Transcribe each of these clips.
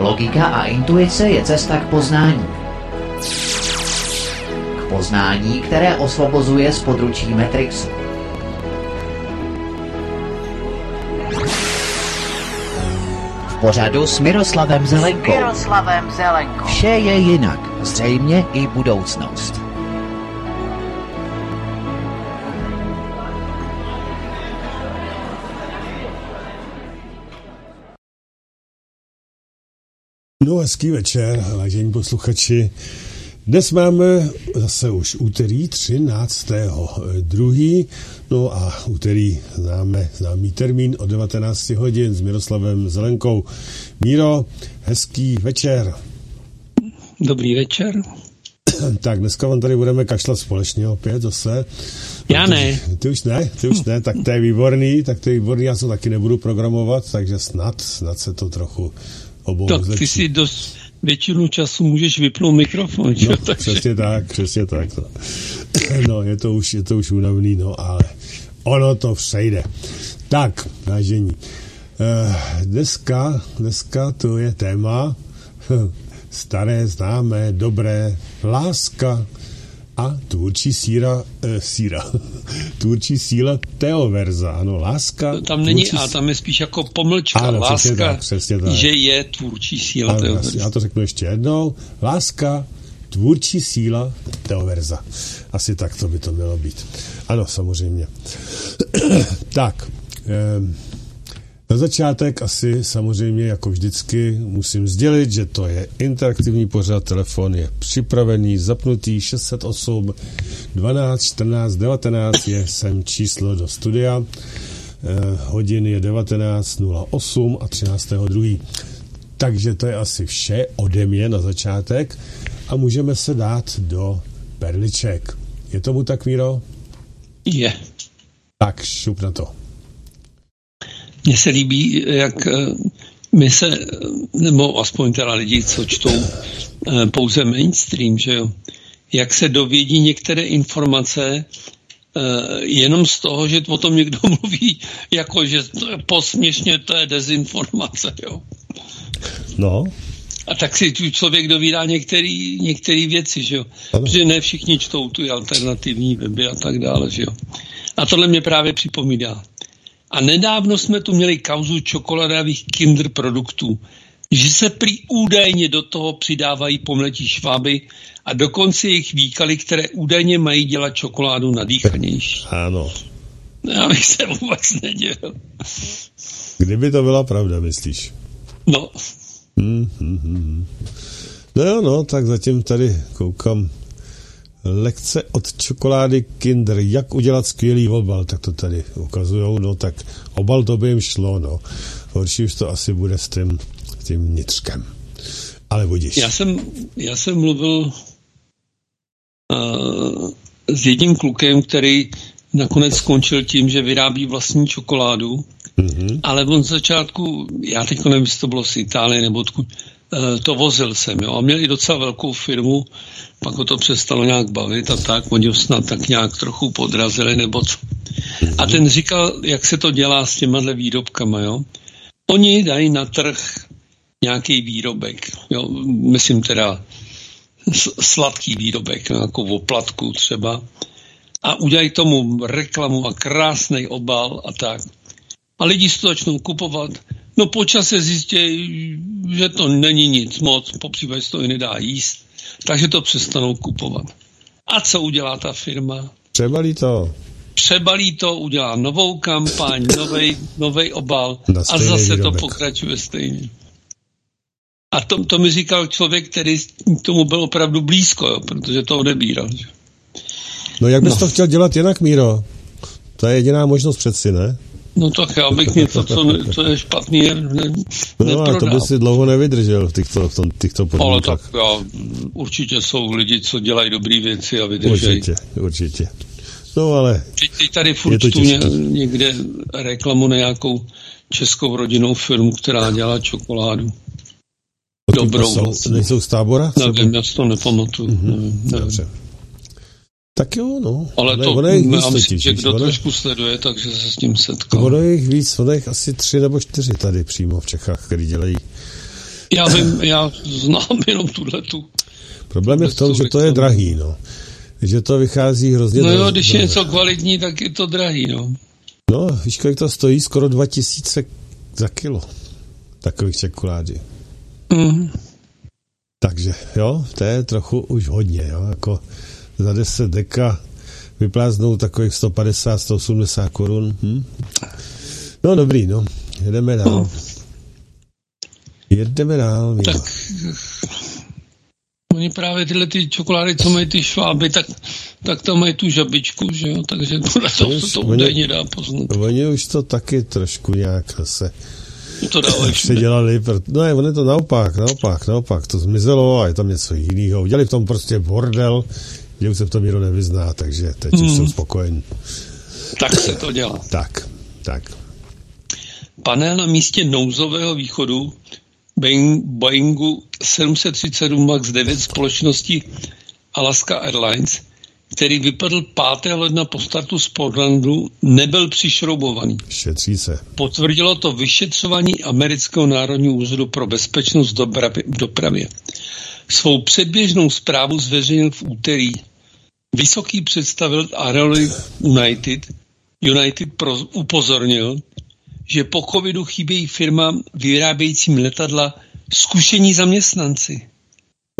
Logika a intuice je cesta k poznání. K poznání, které osvobozuje z područí Matrixu. V pořadu s Miroslavem Zelenkou. Miroslavem Zelenkou. Vše je jinak, zřejmě i budoucnost. No hezký večer, vážení posluchači. Dnes máme zase už úterý 13. druhý, no a úterý známe známý termín o 19 hodin s Miroslavem Zelenkou. Míro, hezký večer. Dobrý večer. Tak dneska vám tady budeme kašlat společně opět zase. Já ne. Ty už ne, ty už ne, tak to je výborný, tak to je výborný, já se taky nebudu programovat, takže snad, snad se to trochu obou Tak ty si dost většinu času můžeš vypnout mikrofon, že? No, Takže přesně tak, přesně tak. No. no, je to už, je to už únavný, no, ale ono to přejde. Tak, vážení, eh, dneska, dneska to je téma staré, známé, dobré, láska a tvůrčí síra, eh, síra, tvůrčí síla teoverza, ano, láska. tam není tvůrčí a, tam je spíš jako pomlčka, Ano, přesně láska, tak, přesně tak. že je tvůrčí síla. Ano, je já, to řeknu ještě jednou. Láska, tvůrčí síla, teoverza. Asi tak to by to mělo být. Ano, samozřejmě. tak, ehm, na začátek asi samozřejmě jako vždycky musím sdělit, že to je interaktivní pořad, telefon je připravený, zapnutý 608 12 14 19 je sem číslo do studia. Eh, hodin je 19.08 a 13.2. Takže to je asi vše ode mě na začátek a můžeme se dát do perliček. Je tomu tak, Míro? Je. Tak, šup na to. Mně se líbí, jak eh, my se, nebo aspoň teda lidi, co čtou eh, pouze mainstream, že jo, jak se dovědí některé informace eh, jenom z toho, že o tom někdo mluví, jako že to je posměšně to je dezinformace, jo. No, A tak si tu člověk dovídá některé některý věci, že jo. Ano. Protože ne všichni čtou tu alternativní weby a tak dále, že jo. A tohle mě právě připomíná. A nedávno jsme tu měli kauzu čokoládových kinder produktů, že se prý údajně do toho přidávají pomletí šváby a dokonce jejich výkaly, které údajně mají dělat čokoládu nadýchanější. ano. Já bych se vůbec nedělal. Kdyby to byla pravda, myslíš? No, hmm, hmm, hmm. No jo, no, tak zatím tady koukám lekce od čokolády Kinder, jak udělat skvělý obal, tak to tady ukazujou, no tak obal to by jim šlo, no. Horší už to asi bude s tím, s tím vnitřkem. Ale budíš. Já jsem, já jsem mluvil uh, s jedním klukem, který nakonec skončil tím, že vyrábí vlastní čokoládu, Mm-hmm. ale on z začátku, já teď nevím, jestli to bylo z Itálie nebo odkud, uh, to vozil jsem, jo, a měl i docela velkou firmu, pak ho to přestalo nějak bavit a tak, oni ho snad tak nějak trochu podrazili nebo co. A ten říkal, jak se to dělá s těma výrobkama, jo. Oni dají na trh nějaký výrobek, jo, myslím teda sladký výrobek, no, jako oplatku třeba, a udělají tomu reklamu a krásný obal a tak. A lidi si to začnou kupovat. No po čase zjistí, že to není nic moc, po případě se to i nedá jíst, takže to přestanou kupovat. A co udělá ta firma? Přebalí to. Přebalí to, udělá novou kampaň, novej obal a zase to výrobek. pokračuje stejně. A to, to mi říkal člověk, který k tomu byl opravdu blízko, jo, protože to odebíral. že? No jak bys No. to chtěl dělat jinak, Míro? To je jediná možnost přeci, ne? No tak já bych něco, co, ne, co je špatný, ne, ne, No ale to by si dlouho nevydržel v těchto, v tom, těchto Ale podmínkách. tak já, určitě jsou lidi, co dělají dobré věci a vydržejí. Určitě, určitě. No ale Teď, tady furt tu ně, někde reklamu na nějakou českou rodinnou firmu, která dělá čokoládu. odkud Dobrou jsou, nejsou z tábora? Nevím, já si to nepamatuju. Mm-hmm. Nevím, nevím. Dobře. Tak jo, no. Ale Ono- to ono je jich víc myslím, že kdo ono- trošku sleduje, takže se s tím setkal. Ono je jich víc, ono je jich asi tři nebo čtyři tady přímo v Čechách, který dělají Já vím, já znám jenom tuhle tu. Problém je v tom, že to je drahý, no. Že to vychází hrozně No jo, když je něco kvalitní, tak je to drahý, no. No, víš, kolik to stojí? Skoro 2000 za kilo. Takových čokoládí. Mm. Takže, jo, to je trochu už hodně, jo, jako za 10 deka vypláznou takových 150, 180 korun. Hm? No dobrý, no, jedeme dál. No. Jedeme dál. Tak oni právě tyhle ty čokolády, co mají ty šváby, tak, tak tam mají tu žabičku, že jo, takže to, to, to, to Oni- údajně dá poznat. Oni už to taky trošku nějak zase To dávají se dělali, no ne, on je to naopak, naopak, naopak, to zmizelo a je tam něco jiného. Udělali v tom prostě bordel, kde už se v tom nikdo nevyzná, takže teď už Hmm. jsou spokojení. Tak se to dělá. Tak, tak. Panel na místě nouzového východu Boeing- Boeingu 737 MAX 9 společnosti Alaska Airlines, který vypadl 5. ledna po startu z Portlandu, nebyl přišroubovaný. Šetří se. Potvrdilo to vyšetřování Amerického národního úřadu pro bezpečnost v dopravě. Svou předběžnou zprávu zveřejnil v úterý vysoký představitel Aerolink United, United pro, upozornil, že po covidu chybějí firmám vyrábějícím letadla zkušení zaměstnanci.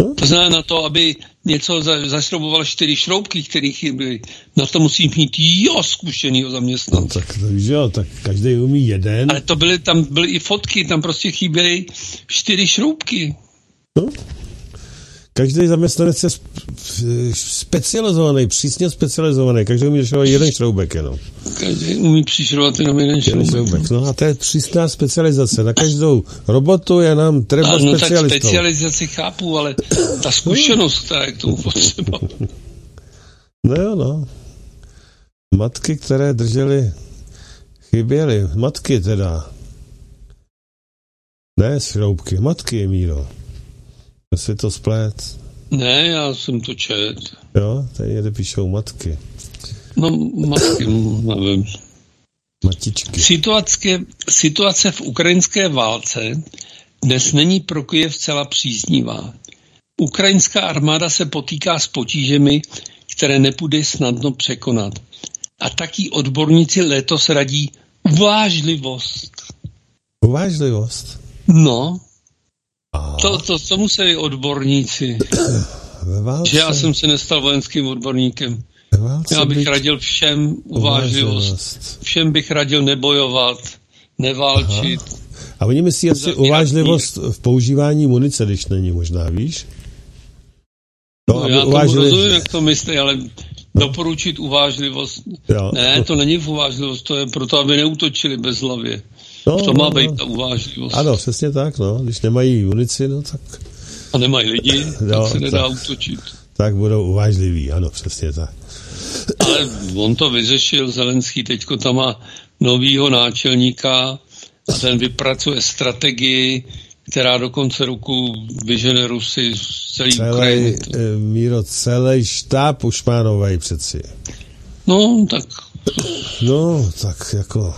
No. To znamená na to, aby něco za, zašrouboval čtyři šroubky, které chyběly. Na to musí mít jo zkušenýho No, zaměstnance. tak to víš, jo, tak každý umí jeden. Ale to byly, tam byly i fotky, tam prostě chyběly čtyři šroubky. No. Každý zaměstnanec je specializovaný, přísně specializovaný. Každý umí šroubovat jeden šroubek jenom. Každý umí přišrovat jenom jeden šroubek. šroubek. No a to je přísná specializace. Na každou robotu je nám třeba no tak specialistou. specializaci chápu, ale ta zkušenost, která je k tomu potřeba. No jo, no. Matky, které držely, chyběly. Matky teda. Ne šroubky, matky, Míro. Si to splet. Ne, já jsem to čet. Jo, tady někde píšou matky. No, matky, no, nevím. Matičky. Situace, situace v ukrajinské válce dnes není pro Kyjev celá příznivá. Ukrajinská armáda se potýká s potížemi, které nepůjde snadno překonat. A taky odborníci letos radí uvážlivost. Uvážlivost. No, A to, to, to musí odborníci. ve válce, Že já jsem se nestal vojenským odborníkem. Já bych být radil všem uvážlivost. Všem bych radil nebojovat, neválčit. A oni myslí asi uvážlivost v používání munice, když není možná, víš? No, já tomu rozumím, jak to myslí, ale doporučit uvážlivost. Jo. Ne, to není v uvážlivost, to je proto, aby neutočili bez hlavě. No, To no, má no. být ta uvážlivost. Ano, přesně tak, no. Když nemají munici, no tak, A nemají lidi, Jo, tak se nedá tak. útočit. tak budou uvážliví, ano, přesně tak. Ale on to vyřešil, Zelenský teďko tam má novýho náčelníka a ten vypracuje strategii, která do konce roku vyžene Rusy z celé Celý, Ukrajiny. eh, Míro, celý štáb už má novej přeci. No, tak No, tak jako,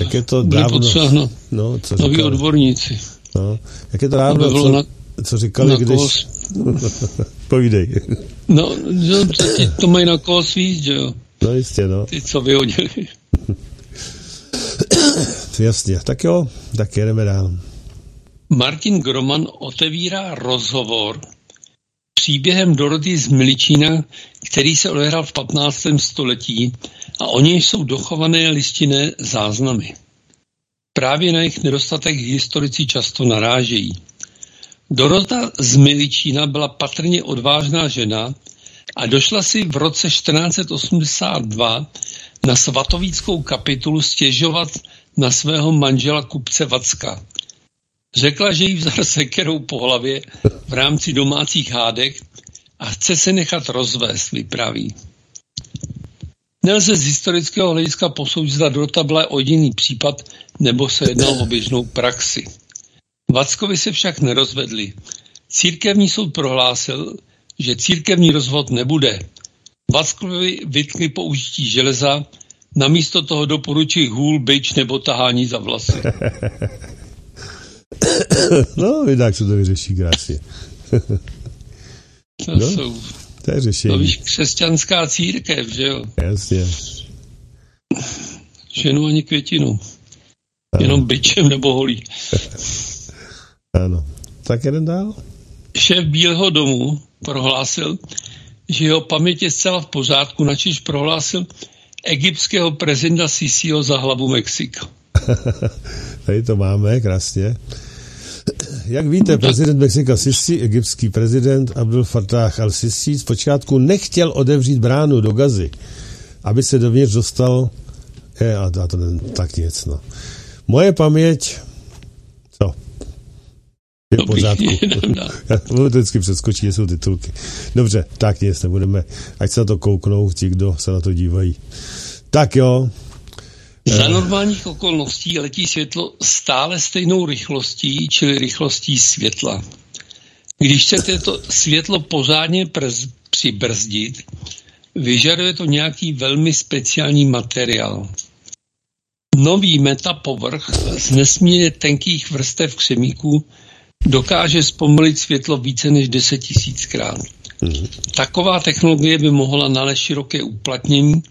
jak je to dávno, potřeba no, co noví říkali, odborníci. no, jak je to dávno, co, na, co říkali, na když, koho, povídej, no, no, to, to mají na koho svíst, že jo? no jistě, no, Ty, co vyhodili. jasně, tak jo, tak jedeme dál. Martin Groman otevírá rozhovor příběhem Dorothy z Miličína, který se odehrál v 15. století a o něj jsou dochované listinné záznamy. Právě na jejich nedostatek historici často narážejí. Dorota z Miličína byla patrně odvážná žena a došla si v roce 1482 na svatovíckou kapitulu stěžovat na svého manžela kupce Vacka. Řekla, že jí vzal sekerou po hlavě v rámci domácích hádek a chce se nechat rozvést, vypraví. Nelze z historického hlediska posoudit, zda Dorota byla jediný případ, nebo se jednalo o běžnou praxi. Vackovi se však nerozvedli. Církevní soud prohlásil, že církevní rozvod nebude. Vackovi vytkli použití železa, namísto toho doporučují hůl, byč nebo tahání za vlasy. no, jak se to vyřeší krásně. To no, jsou... To je řešení. To víš, křesťanská církev, že jo? Jasně. Ženu ani květinu. Ano. Jenom byčem nebo holí. ano. Tak jeden dál. Šéf Bílého domu prohlásil, že jeho paměť je zcela v pořádku, načiž prohlásil egyptského prezidenta Sisiho za hlavu Mexika. Tady to máme, krásně. Jak víte, prezident Mexika Sisi, egyptský prezident Abdul Fattah al-Sisi zpočátku nechtěl odevřít bránu do Gazy, aby se dovnitř dostal je, a to, to tak nic, no. Moje paměť, co? Je v pořádku. Já to vždycky přeskočí, jsou titulky. Dobře, tak nic, nebudeme, ať se na to kouknou ti, kdo se na to dívají. Tak jo, za normálních okolností letí světlo stále stejnou rychlostí, čili rychlostí světla. Když chcete to světlo pořádně prz, přibrzdit, vyžaduje to nějaký velmi speciální materiál. Nový metapovrch z nesmírně tenkých vrstev křemíků dokáže zpomalit světlo více než 10 tisíckrát. Mm. Taková technologie by mohla nalézt široké uplatnění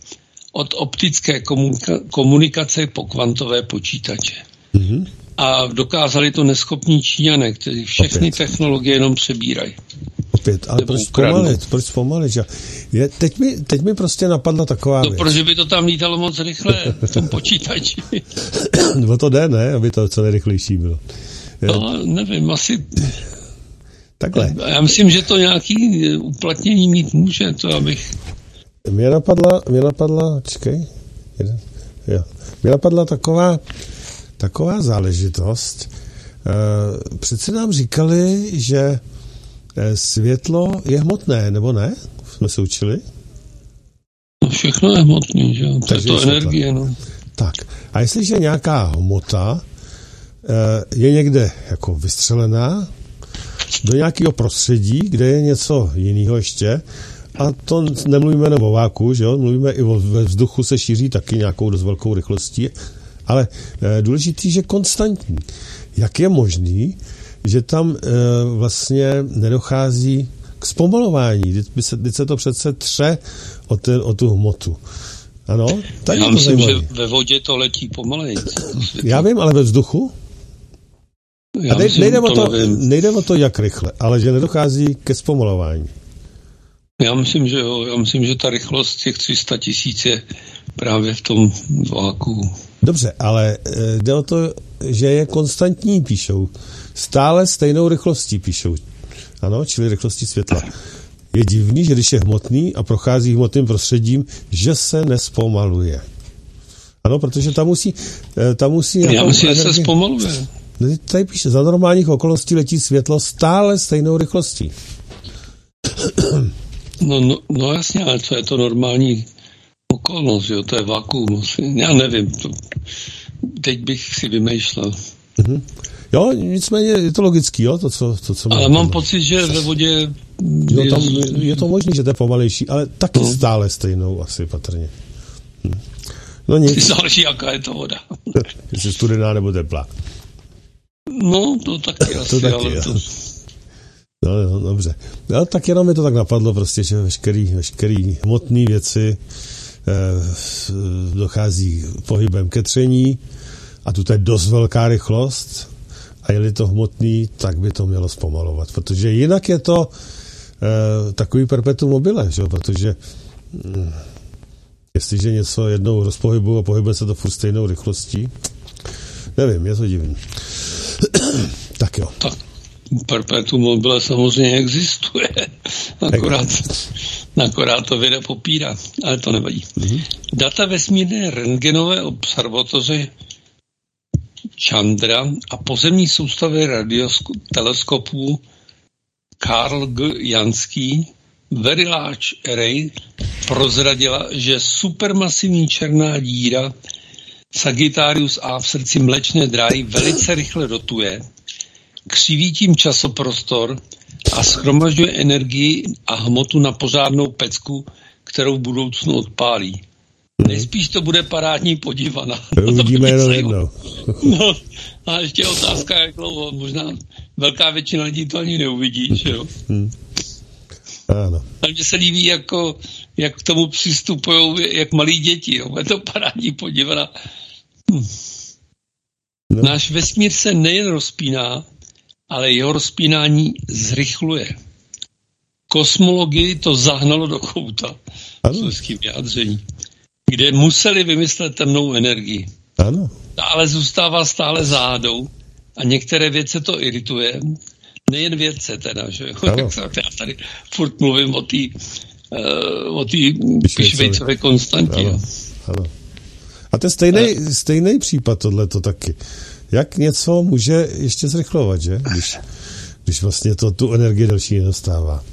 od optické komunika- komunikace po kvantové počítače. Mm-hmm. A dokázali to neschopní Číňané, kteří všechny Opět. technologie jenom přebírají. Opět, ale proč zpomalit? Proč zpomalit? Je, teď, mi, teď mi prostě napadla taková no, věc. protože by to tam lítalo moc rychle v tom počítači. no to jde, ne? Aby to co nejrychlejší bylo. No, nevím, asi... Takhle. Já myslím, že to nějaký uplatnění mít může, to abych... Mě napadla, mě napadla, čekej, jeden, jo. Mě napadla taková, taková záležitost. E, přece nám říkali, že eh, světlo je hmotné, nebo ne? Jsme se učili? No všechno je hmotné, že jo? To je to energie, no. Tak, a jestliže nějaká hmota e, je někde jako vystřelená do nějakého prostředí, kde je něco jiného ještě, a to nemluvíme jenom o váku, že jo? mluvíme i o ve vzduchu se šíří taky nějakou dost velkou rychlostí, ale e, důležitý, že konstantní. Jak je možný, že tam e, vlastně nedochází k zpomalování, když se, se to přece tře o, ten, o tu hmotu. Ano, tak Já myslím, že ve vodě to letí pomaleji. Já vím, ale ve vzduchu? Já A myslím, nejde, o to, nejde o to, jak rychle, ale že nedochází ke zpomalování. Já myslím, že jo. Já myslím, že ta rychlost těch 300 tisíc je právě v tom váku. Dobře, ale e, jde o to, že je konstantní, píšou. Stále stejnou rychlostí píšou. Ano, čili rychlostí světla. Je divný, že když je hmotný a prochází hmotným prostředím, že se nespomaluje. Ano, protože tam musí... E, tam musí Já myslím, že se zpomaluje. Tady píše, za normálních okolností letí světlo stále stejnou rychlostí. No, no, no jasně, ale co je to normální okolnost, jo? to je vakuum. Já nevím, to, teď bych si vymýšlel. Mm-hmm. Jo, nicméně je to logický, jo, to, co, to, co Ale mám pocit, že ve vodě... Jo, je, tam je to možné, že to je pomalejší, ale taky no. stále stejnou asi patrně. Hm. No nic. Záleží, jaká je to voda. Jestli studená nebo teplá. No, to taky asi, to taky, ale to... No, no, dobře. No, tak jenom mi to tak napadlo prostě, že veškerý, veškerý hmotné věci eh, dochází pohybem ke tření a tu je dost velká rychlost a je-li to hmotný, tak by to mělo zpomalovat, protože jinak je to eh, takový perpetuum mobile, že? protože hm, jestliže něco jednou rozpohybu a pohybuje se to furt stejnou rychlostí, nevím, je to divný. tak jo. Tak perpetuum mobile samozřejmě existuje, akorát, akorát to věda popírá, ale to nevadí. Mm-hmm. Data vesmírné rengenové observatoře Chandra a pozemní soustavy radioteleskopů Karl G. Janský Very Large Array prozradila, že supermasivní černá díra Sagittarius A v srdci mlečné dráhy velice rychle rotuje křiví tím časoprostor a schromažďuje energii a hmotu na pořádnou pecku, kterou v budoucnu odpálí. Nejspíš to bude parádní podívaná. Uvidíme jenom jednou. no, a ještě otázka, jak dlouho. Možná velká většina lidí to ani neuvidí, že jo? Hmm. Ano. A mně se líbí, jako, jak k tomu přistupují, jak malí děti. Jo? Je to parádní podívaná. Hm. No. Náš vesmír se nejen rozpíná, ale jeho rozpínání zrychluje. Kosmologii to zahnalo do kouta. Ano. vyjádření. Kde museli vymyslet temnou energii. Ano. Ale zůstává stále zádou a některé věci to irituje. Nejen vědce teda, že jo. Já tady furt mluvím o té uh, o té švejcové Konstantě. Ano. ano. A to je stejný, stejný případ tohle to taky. Jak něco může ještě zrychlovat, že? Když, když vlastně to tu energii další nedostává.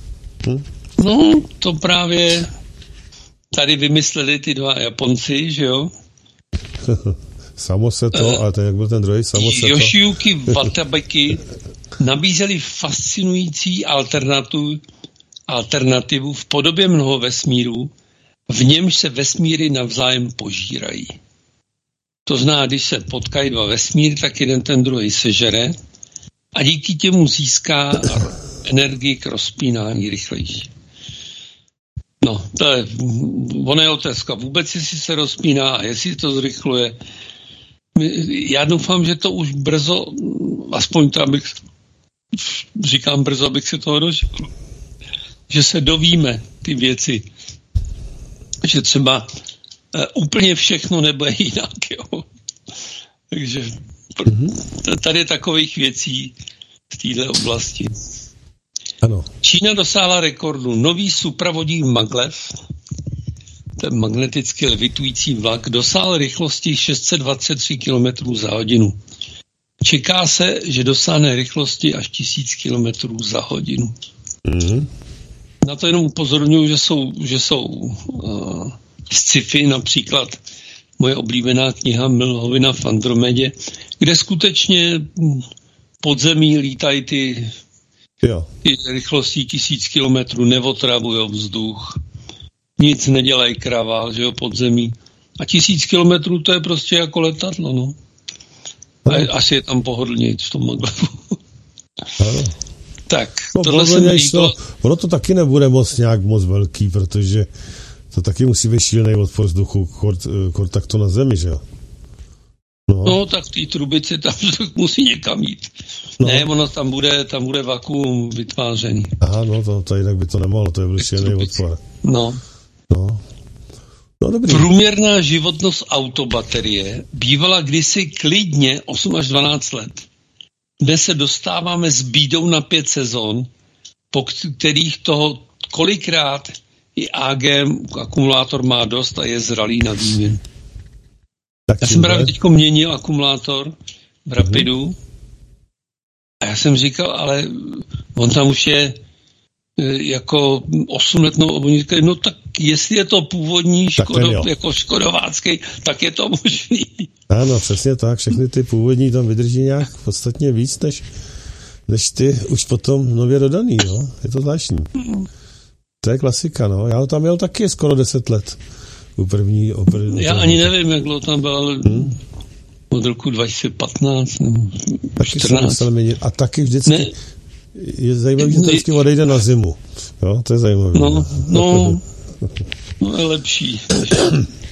Hm? No, to právě tady vymysleli ty dva Japonci, že jo? samo se to, uh, a ten, jak byl ten druhý, samo se to. Yoshiyuki Watabeky nabízeli fascinující alternativu, alternativu v podobě mnoho vesmírů, v němž se vesmíry navzájem požírají. To zná, když se potkají dva vesmíry, tak jeden ten druhý sežere a díky těmu získá energii k rozpínání rychlejší. No, to je, ono je otázka vůbec, jestli se rozpíná a jestli to zrychluje. Já doufám, že to už brzo, aspoň tam bych, říkám brzo, abych se toho dožil, že se dovíme ty věci, že třeba úplně všechno nebude jinak, jo. Takže mm-hmm. tady je takových věcí v této oblasti. Ano. Čína dosáhla rekordu. Nový supravodík Maglev, ten magneticky levitující vlak, dosáhl rychlosti 623 km za hodinu. Čeká se, že dosáhne rychlosti až 1000 km za hodinu. Mm-hmm. Na to jenom upozorňuji, že jsou, že jsou uh, sci-fi, například moje oblíbená kniha Milhovina v Andromedě, kde skutečně podzemí lítají ty Jo. I rychlostí tisíc kilometrů neotravují vzduch. Nic nedělají kravál, že jo, pod zemí. A tisíc kilometrů to je prostě jako letadlo, no. A je, asi je tam pohodlnějc v tom Maglevu. tak, no, tohle se mi to, Ono to taky nebude moc nějak moc velký, protože to taky musí být šílený odpor vzduchu k takto na zemi, že jo? No. no, tak ty trubice tam musí někam jít. No. Ne, ono tam bude, tam bude vakuum vytvářený. Aha, no to, to jinak by to nemohlo, to je byl šílený odpor. No. No. No, dobrý. Průměrná životnost autobaterie bývala kdysi klidně 8 až 12 let. Dnes se dostáváme s bídou na pět sezon, po kterých toho kolikrát i AG akumulátor má dost a je zralý na výměnu. Tak já jsem právě teď měnil akumulátor v Rapidu mm-hmm. a já jsem říkal, ale on tam už je e, jako 8 let, no, no tak jestli je to původní škodo, jako škodovácký, tak je to možný. Ano, přesně tak, všechny ty původní tam vydrží nějak podstatně víc, než, než ty už potom nově dodaný, no. Je to zvláštní. Mm. To je klasika, no. Já tam měl taky skoro 10 let u první, o první Já ani nevím, jak dlouho tam byl, ale hmm? od roku 2015 nebo taky 14. měnit. A taky vždycky ne, je zajímavé, že to vždycky odejde na zimu. Jo, to je zajímavé. No, no, no je lepší.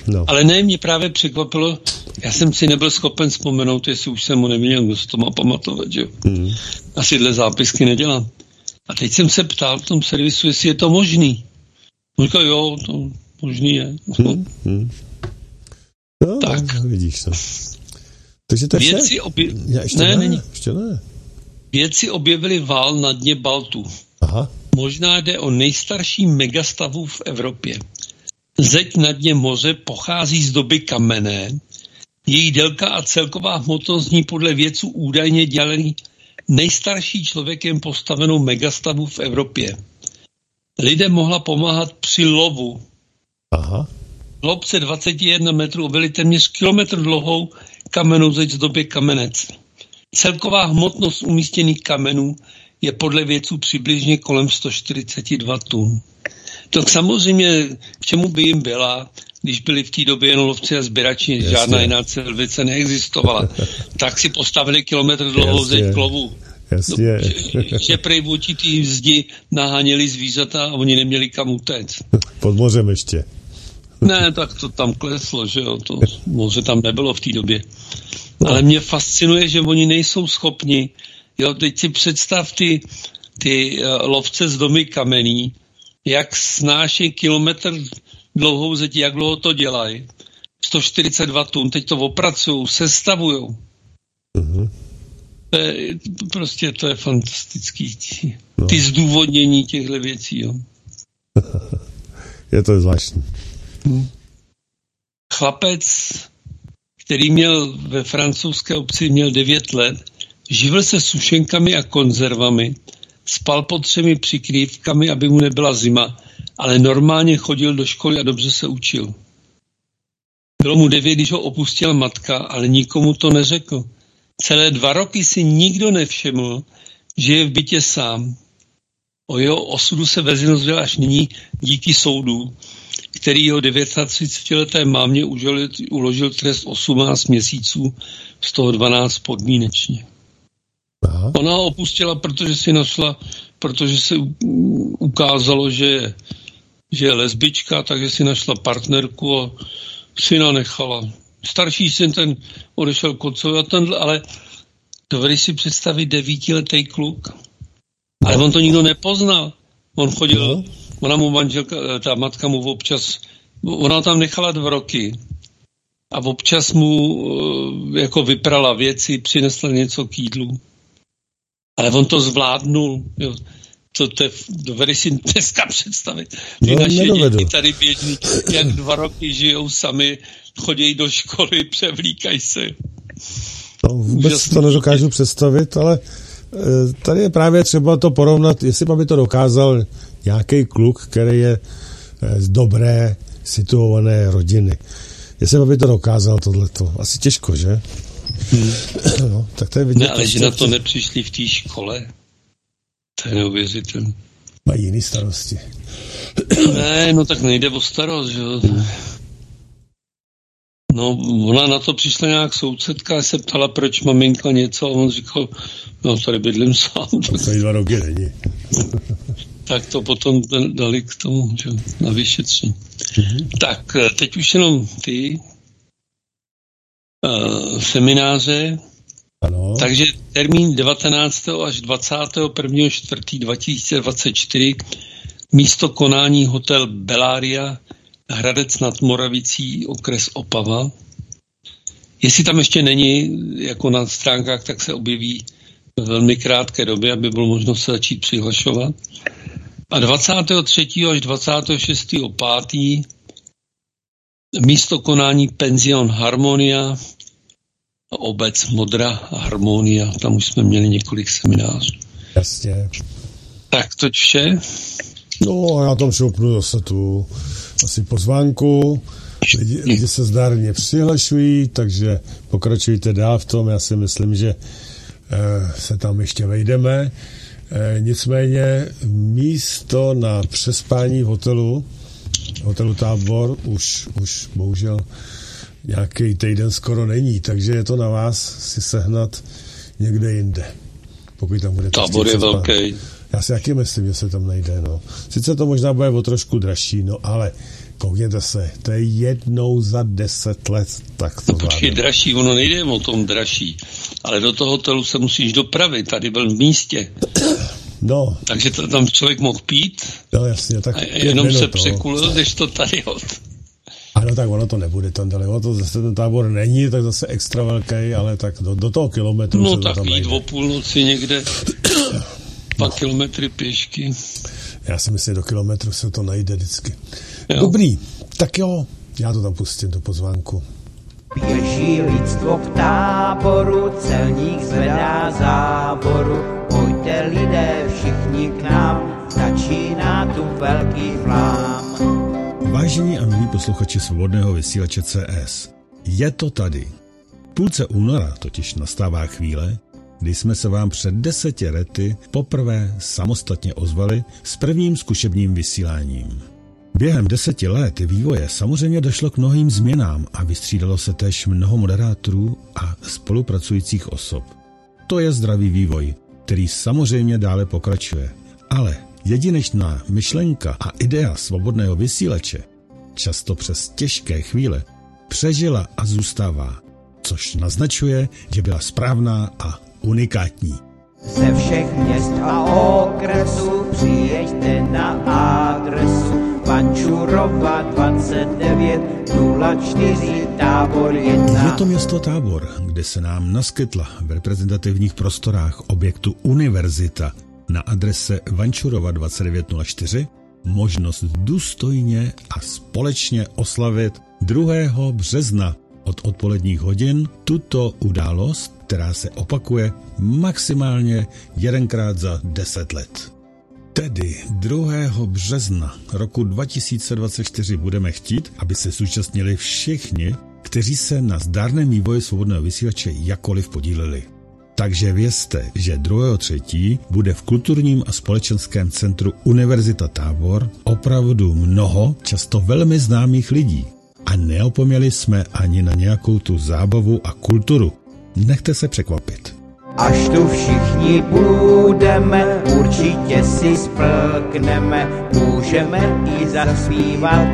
No. Ale ne, mě právě překvapilo, já jsem si nebyl schopen vzpomenout, jestli už jsem mu neměl, kdo to má pamatovat, že hmm. Asi dle zápisky nedělám. A teď jsem se ptal v tom servisu, jestli je to možný. On říkal, jo, to možný je. Hmm, hmm. No, tak. No, vidíš to. Takže to je Věci vše? Obje... Já ještě ne, ne, není. ještě ne. Vědci objevili vál na dně Baltu. Aha. Možná jde o nejstarší megastavu v Evropě. Zeď na dně moře pochází z doby kamenné. Její délka a celková hmotnost ní podle vědců údajně dělají nejstarší člověkem postavenou megastavu v Evropě. Lidem mohla pomáhat při lovu Aha. Hloubce 21 metrů byly téměř kilometr dlouhou kamenou zeď z doby kamenec. Celková hmotnost umístěných kamenů je podle vědců přibližně kolem 142 tun. To samozřejmě, k čemu by jim byla, když byli v té době jen lovci a sběrači, Jasně. žádná jiná civilizace neexistovala, tak si postavili kilometr dlouhou zeď klovu. Jasně. No, že, že prej v určitý naháněli zvířata a oni neměli kam utéct. Pod mořem ještě. Ne, tak to tam kleslo, že jo, to moře tam nebylo v té době. Ale mě fascinuje, že oni nejsou schopni, jo, teď si představ ty, ty uh, lovce z domy kamenný, jak snáší kilometr dlouhou zeď, jak dlouho to dělají. 142 tun, teď to opracují, sestavují. Uh-huh. To je, prostě to je fantastický. No. Ty zdůvodnění těchto věcí, jo. je to zvláštní. Hmm. Chlapec, který měl ve francouzské obci, měl 9 let, živil se sušenkami a konzervami, spal pod třemi přikrývkami, aby mu nebyla zima, ale normálně chodil do školy a dobře se učil. Bylo mu devět, když ho opustila matka, ale nikomu to neřekl. Celé dva roky si nikdo nevšiml, že je v bytě sám. O jeho osudu se vezil až nyní díky soudu, který jeho 39-leté mámě uložil, uložil trest 18 měsíců, z toho 12 podmínečně. Aha. Ona ho opustila, protože si našla, protože se ukázalo, že je, že je lesbička, takže si našla partnerku a syna nechala. Starší syn ten odešel k otcovi a tenhle, ale dovedeš si představit devítiletý kluk. Ale on to nikdo nepoznal. On chodil, no. ona mu manželka, eh, ta matka mu občas, ona tam nechala dva roky a občas mu eh, jako vyprala věci, přinesla něco k jídlu. Ale on to zvládnul. Jo. To, to dovedeš si dneska představit. Ty no, naše nedovedu. děti tady běžní, jak dva roky žijou sami, chodí do školy, převlíkají se. No, vůbec Úžasný. to nedokážu představit, ale e, tady je právě třeba to porovnat, jestli by to dokázal nějaký kluk, který je e, z dobré situované rodiny. Jestli by to dokázal tohleto. Asi těžko, že? Hmm. No, tak to je vidět. Ne, ale že na to nepřišli v té škole. To je neuvěřitelné. Mají jiné starosti. ne, no tak nejde o starost, že jo. No, ona na to přišla nějak sousedka, se ptala, proč maminka něco, a on říkal, no tady bydlím sám. To tady dva roky není. tak to potom dali k tomu, že, na vyšetření. Mm-hmm. Tak, eh, teď už jenom ty uh, semináře. Ano. Takže termín 19. až 21. 4. 2024 místo konání hotel Belária Hradec nad Moravicí, okres Opava. Jestli tam ještě není, jako na stránkách, tak se objeví v velmi krátké době, aby bylo možno se začít přihlašovat. A 23. až 26. 5. místo konání penzion Harmonia, obec Modra Harmonia, tam už jsme měli několik seminářů. Jasně. Tak to vše. No a já tam šoupnu zase tu asi pozvánku. Lidi, lidi se zdárně přihlašují, takže pokračujte dál v tom. Já si myslím, že eh, se tam ještě vejdeme. Eh, nicméně místo na přespání v hotelu, hotelu Tábor, už, už bohužel nějaký týden skoro není, takže je to na vás si sehnat někde jinde. Pokud tam budete Tábor je velký. Já si taky myslím, že se tam najde. No. Sice to možná bude o trošku dražší, no ale koukněte se, to je jednou za deset let, tak to no, Počkej, dražší, ono nejde o tom dražší, ale do toho hotelu se musíš dopravit, tady byl v místě. No. Takže to tam člověk mohl pít. No jasně, tak a jenom se no. překulil, když to tady od. Ano, tak ono to nebude tam daleko, to zase ten tábor není, tak zase extra velký, ale tak do, do toho kilometru No se tak tam jít o půlnoci někde, dva no. kilometry pěšky. Já si myslím, do kilometru se to najde vždycky. Jo. Dobrý, tak jo, já to tam pustím do pozvánku. Běží lidstvo k táboru, celník zvedá záboru. Pojďte lidé všichni k nám, začíná tu velký flám. Vážení a milí posluchači svobodného vysílače CS, je to tady. V půlce února totiž nastává chvíle, kdy jsme se vám před deseti lety poprvé samostatně ozvali s prvním zkušebním vysíláním. Během deseti let vývoje samozřejmě došlo k mnohým změnám a vystřídalo se též mnoho moderátorů a spolupracujících osob. To je zdravý vývoj, který samozřejmě dále pokračuje. Ale jedinečná myšlenka a idea svobodného vysílače, často přes těžké chvíle, přežila a zůstává, což naznačuje, že byla správná a unikátní. Ze všech měst a okresů přijeďte na adresu Pančurova 2904 tábor 1. Je to město Tábor, kde se nám naskytla v reprezentativních prostorách objektu Univerzita na adrese Vančurova 2904 možnost důstojně a společně oslavit 2. března od odpoledních hodin tuto událost, která se opakuje maximálně jedenkrát za 10 let. Tedy 2. března roku 2024 budeme chtít, aby se zúčastnili všichni, kteří se na zdárném vývoji svobodného vysílače jakoliv podíleli. Takže vězte, že 2.3. bude v kulturním a společenském centru Univerzita Tábor opravdu mnoho, často velmi známých lidí. A neopomněli jsme ani na nějakou tu zábavu a kulturu. Nechte se překvapit. Až tu všichni budeme, určitě si splkneme, můžeme i zaspívat,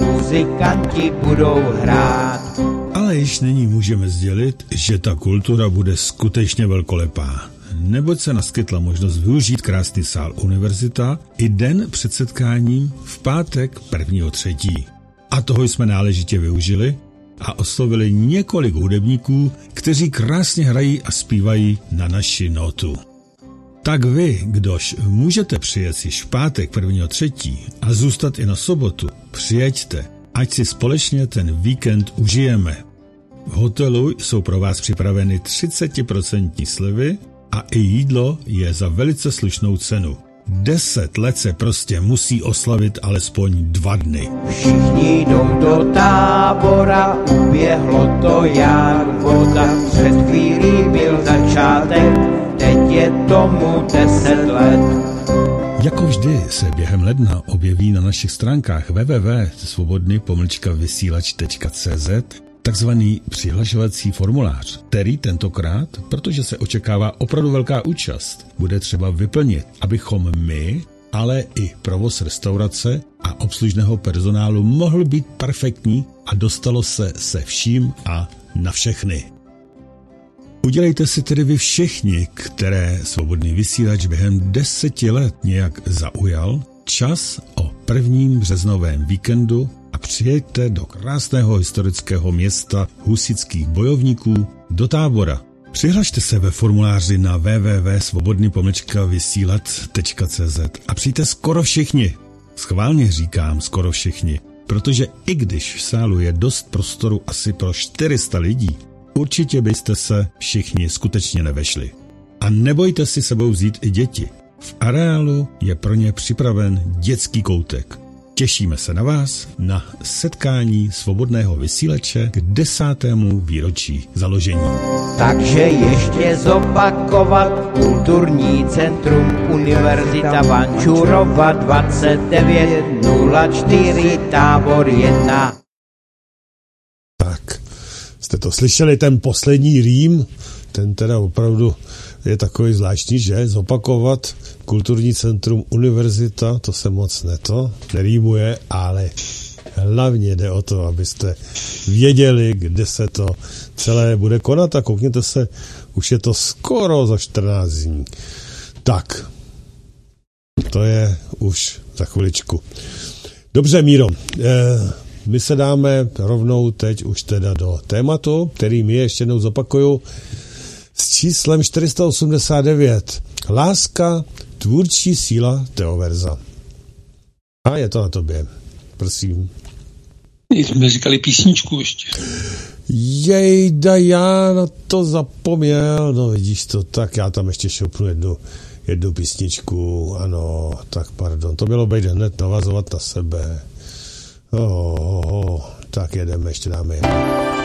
muzikanti budou hrát. Ale již nyní můžeme sdělit, že ta kultura bude skutečně velkolepá. Neboť se naskytla možnost využít krásný sál univerzita i den před setkáním v pátek 1. třetí. A toho jsme náležitě využili a oslovili několik hudebníků, kteří krásně hrají a zpívají na naši notu. Tak vy, kdož můžete přijet již v pátek 1. třetí a zůstat i na sobotu, přijeďte, ať si společně ten víkend užijeme. V hotelu jsou pro vás připraveny 30% slivy a i jídlo je za velice slušnou cenu. Deset let se prostě musí oslavit alespoň dva dny. Všichni jdou do tábora, uběhlo to jak voda. Před chvílí byl začátek, teď je tomu deset let. Jako vždy se během ledna objeví na našich stránkách www.svobodny-vysílač.cz takzvaný přihlašovací formulář, který tentokrát, protože se očekává opravdu velká účast, bude třeba vyplnit, abychom my, ale i provoz restaurace a obslužného personálu mohl být perfektní a dostalo se se vším a na všechny. Udělejte si tedy vy všichni, které svobodný vysílač během deseti let nějak zaujal, čas o prvním březnovém víkendu a přijeďte do krásného historického města husických bojovníků do tábora. Přihlašte se ve formuláři na www.svobodný vysílat.cz a přijďte skoro všichni. Schválně říkám skoro všichni, protože i když v sálu je dost prostoru asi pro 400 lidí, určitě byste se všichni skutečně nevešli. A nebojte si sebou vzít i děti. V areálu je pro ně připraven dětský koutek. Těšíme se na vás na setkání svobodného vysílače k desátému výročí založení. Takže ještě zopakovat Kulturní centrum Univerzita Vančurova 2904 tábor 1. Jste to slyšeli, ten poslední rým, ten teda opravdu je takový zvláštní, že? Zopakovat kulturní centrum univerzita, to se moc neto, nerýmuje, ale hlavně jde o to, abyste věděli, kde se to celé bude konat a koukněte se, už je to skoro za 14 dní. Tak, to je už za chviličku. Dobře, Míro, eh, my se dáme rovnou teď už teda do tématu, který mi ještě jednou zopakuju s číslem 489. Láska, tvůrčí síla Teoverza. A je to na tobě. Prosím. Jsme říkali písničku ještě. Jejda, já na to zapomněl. No vidíš to, tak já tam ještě šoupnu jednu, jednu písničku. Ano, tak pardon. To bylo být hned navazovat na sebe. Oh, oh, oh. Tak jedeme, ještě dáme jedno.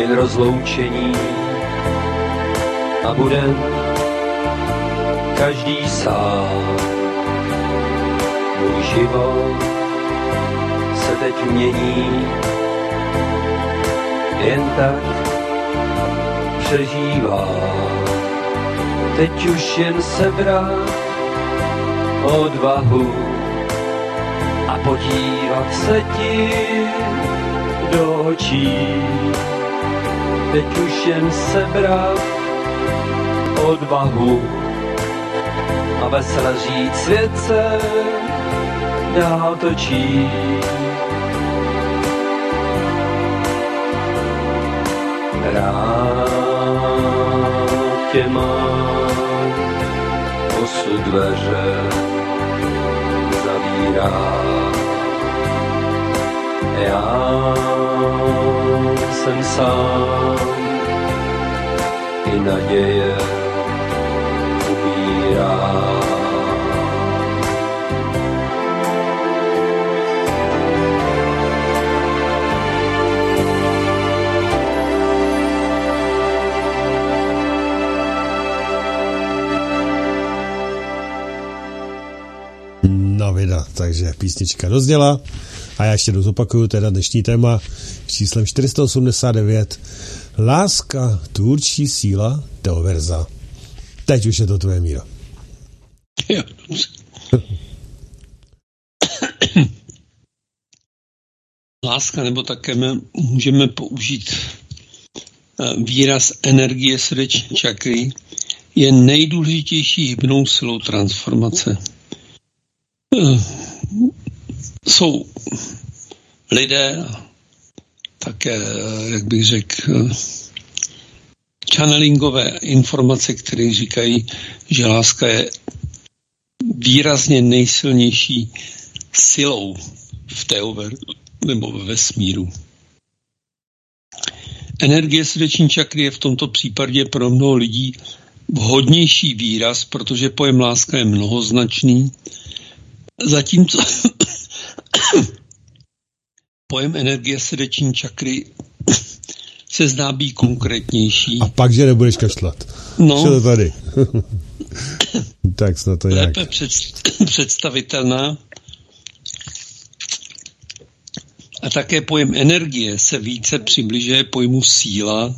Jen rozloučení a bude každý sám. Můj život se teď mění, jen tak přežívá. Teď už jen sebrat odvahu a podívat se ti do očí. Teď už jen sebrat odvahu a vesele říct svět se dál točí. Rád tě mám, osud dveře zavírá. Já jsem sám, i naděje vida, takže písnička dozněla a já ještě zopakuju teda dnešní téma číslem 489 Láska, tvůrčí síla, Teoverza. Teď už je to tvoje míro. Jo. Láska, nebo také můžeme použít eh, výraz energie srdeční čakry, je nejdůležitější hybnou silou transformace. Eh, Jsou lidé, také, eh, jak bych řekl, channelingové informace, které říkají, že láska je výrazně nejsilnější silou v teover nebo ve vesmíru. Energie srdeční čakry je v tomto případě pro mnoho lidí vhodnější výraz, protože pojem láska je mnohoznačný, zatímco pojem energie srdeční čakry se zdá být konkrétnější. A pak, že nebudeš kašlat. No. Co to tady? tak snad to nějak. lépe před, představitelná. A také pojem energie se více přibližuje pojmu síla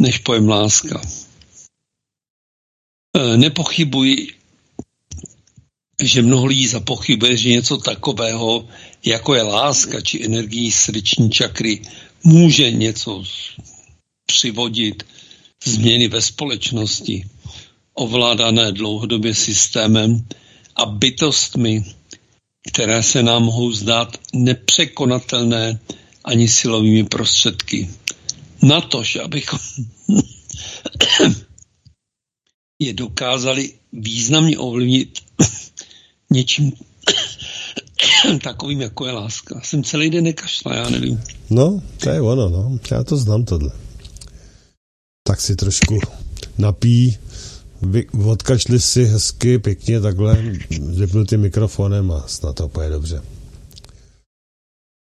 než pojem láska. E, Nepochybuji, že mnoho lidí zapochybuje, že něco takového, jako je láska či energií srdeční čakry, může něco přivodit změny ve společnosti, ovládané dlouhodobě systémem a bytostmi, které se nám mohou zdát nepřekonatelné ani silovými prostředky. Natož, abychom je dokázali významně ovlivnit něčím takovým, jako je láska. Jsem celý den nekašla, já nevím. No, to je ono, no. Já to znám tohle. Tak si trošku napí, vy, odkašli si hezky, pěkně takhle, vypnutým mikrofonem a snad to pojede dobře.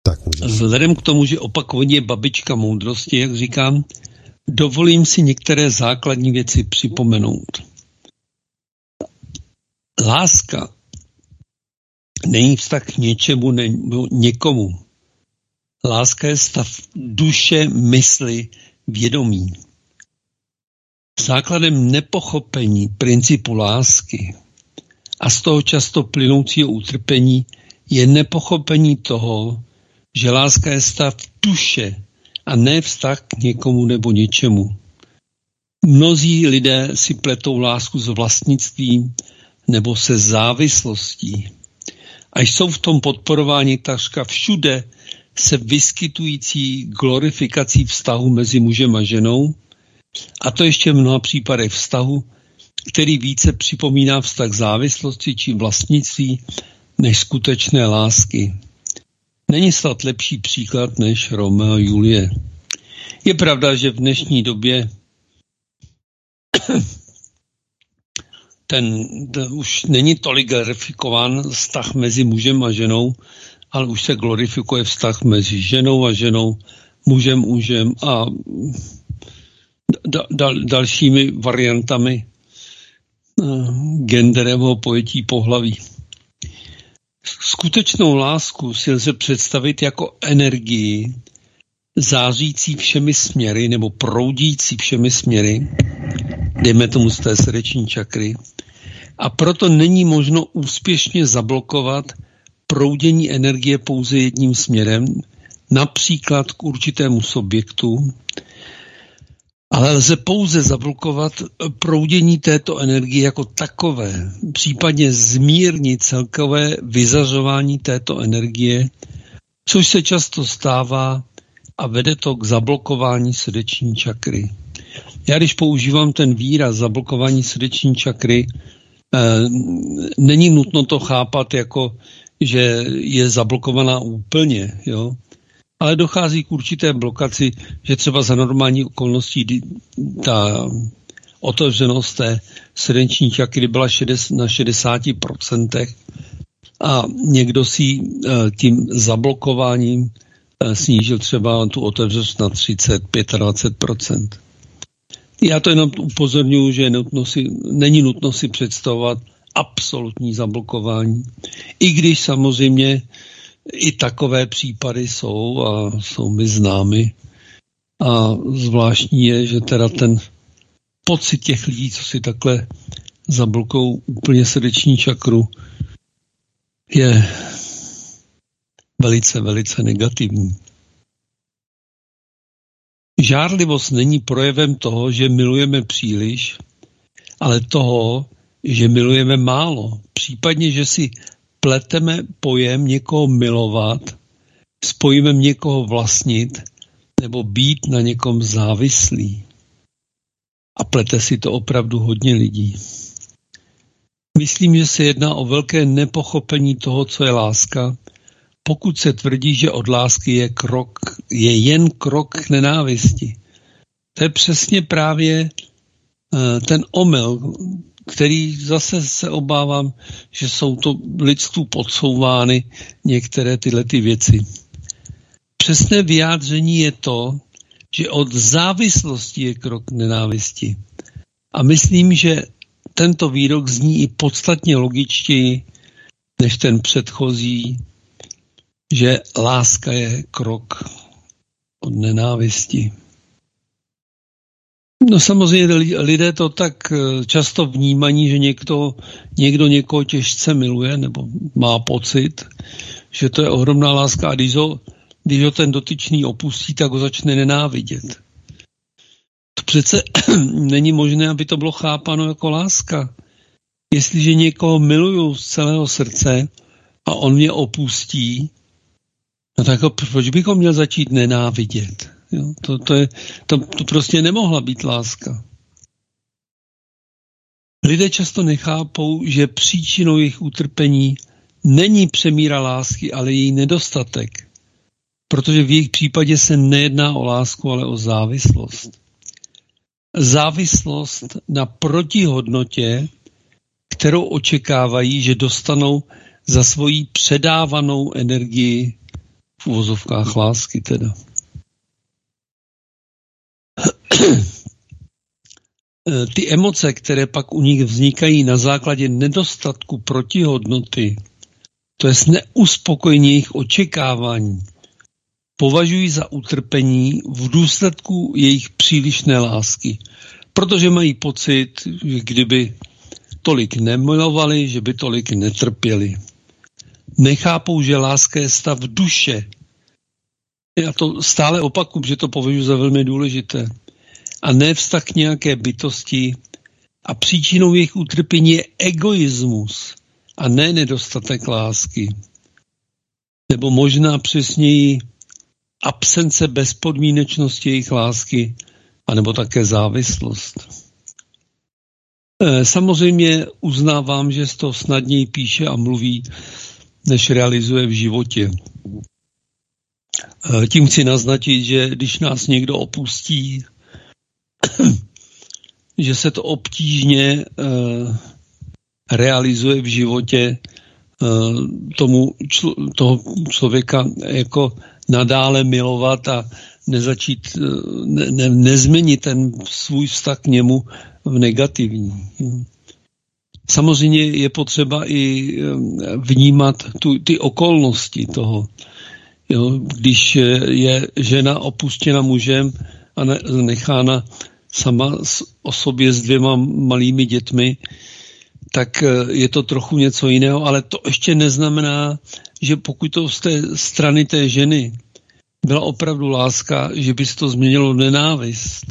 Tak můžeš. Vzhledem k tomu, že opakovaně je babička moudrosti, jak říkám, dovolím si některé základní věci připomenout. Láska není vztah k něčemu nebo někomu. Láska je stav duše, mysli, vědomí. Základem nepochopení principu lásky a z toho často plynoucího utrpení je nepochopení toho, že láska je stav duše a ne vztah k někomu nebo něčemu. Mnozí lidé si pletou lásku s vlastnictvím nebo se závislostí. A jsou v tom podporováni takřka všude se vyskytující glorifikací vztahu mezi mužem a ženou, a to ještě v mnoha případech vztahu, který více připomíná vztah závislosti či vlastnictví než skutečné lásky. Není snad lepší příklad než Romeo a Julie. Je pravda, že v dnešní době ten, už není tolik glorifikován vztah mezi mužem a ženou, ale už se glorifikuje vztah mezi ženou a ženou, mužem, mužem a da, da, dalšími variantami uh, genderového pojetí pohlaví. Skutečnou lásku si lze představit jako energii, zářící všemi směry nebo proudící všemi směry, dejme tomu z té srdeční čakry, a proto není možno úspěšně zablokovat proudění energie pouze jedním směrem, například k určitému subjektu, ale lze pouze zablokovat proudění této energie jako takové, případně zmírnit celkové vyzařování této energie, což se často stává a vede to k zablokování srdeční čakry. Já když používám ten výraz zablokování srdeční čakry, není nutno to chápat jako, že je zablokovaná úplně, jo? ale dochází k určité blokaci, že třeba za normální okolností ta otevřenost té srdeční čakry byla na 60% a někdo si eh, tím zablokováním eh, snížil třeba tu otevřenost na 30, 25%. Já to jenom upozorňuji, že nutno si, není nutno si představovat absolutní zablokování. I když samozřejmě i takové případy jsou a jsou mi známy. A zvláštní je, že teda ten pocit těch lidí, co si takhle zablokou úplně srdeční čakru, je velice, velice negativní. Žárlivost není projevem toho, že milujeme příliš, ale toho, že milujeme málo. Případně, že si pleteme pojem někoho milovat, spojíme někoho vlastnit nebo být na někom závislý. A plete si to opravdu hodně lidí. Myslím, že se jedná o velké nepochopení toho, co je láska, pokud se tvrdí, že od lásky je, krok, je jen krok k nenávisti. To je přesně právě uh, ten omyl, který zase se obávám, že jsou to lidstvu podsouvány některé tyhle ty věci. Přesné vyjádření je to, že od závislosti je krok k nenávisti. A myslím, že tento výrok zní i podstatně logičtěji než ten předchozí, že láska je krok od nenávisti. No samozřejmě lidé to tak eh, často vnímají, že někdo, někdo někoho těžce miluje nebo má pocit, že to je ohromná láska a když ho, když ho ten dotyčný opustí, tak ho začne nenávidět. To přece není možné, aby to bylo chápano jako láska. Jestliže někoho miluju z celého srdce a on mě opustí, no tak proč bych ho měl začít nenávidět? Jo, to, to, je, to, to prostě nemohla být láska. Lidé často nechápou, že příčinou jejich utrpení není přemíra lásky, ale její nedostatek. Protože v jejich případě se nejedná o lásku, ale o závislost. Závislost na protihodnotě, kterou očekávají, že dostanou za svoji předávanou energii v uvozovkách lásky teda. Ty emoce, které pak u nich vznikají na základě nedostatku protihodnoty, to je neuspokojení jejich očekávání, považují za utrpení v důsledku jejich přílišné lásky, protože mají pocit, že kdyby tolik nemilovali, že by tolik netrpěli. Nechápou, že láska je stav duše. Já to stále opakuju, že to považuji za velmi důležité. A ne vztah k nějaké bytosti. A příčinou jejich utrpení je egoismus a ne nedostatek lásky. Nebo možná přesněji absence bezpodmínečnosti jejich lásky, anebo také závislost. E, samozřejmě uznávám, že z toho snadněji píše a mluví, než realizuje v životě. E, tím chci naznačit, že když nás někdo opustí, že se to obtížně e, realizuje v životě tomu člo, toho člověka jako nadále milovat a nezačít, eh, ne, ne, nezměnit ten svůj vztah k němu v negativní. Samozřejmě je potřeba i vnímat tu, ty okolnosti toho. Jo, když je žena opustěna mužem a ne, nechána sama o sobě s dvěma malými dětmi, tak eh, je to trochu něco jiného, ale to ještě neznamená, že pokud to z té strany té ženy byla opravdu láska, že by se to změnilo nenávist.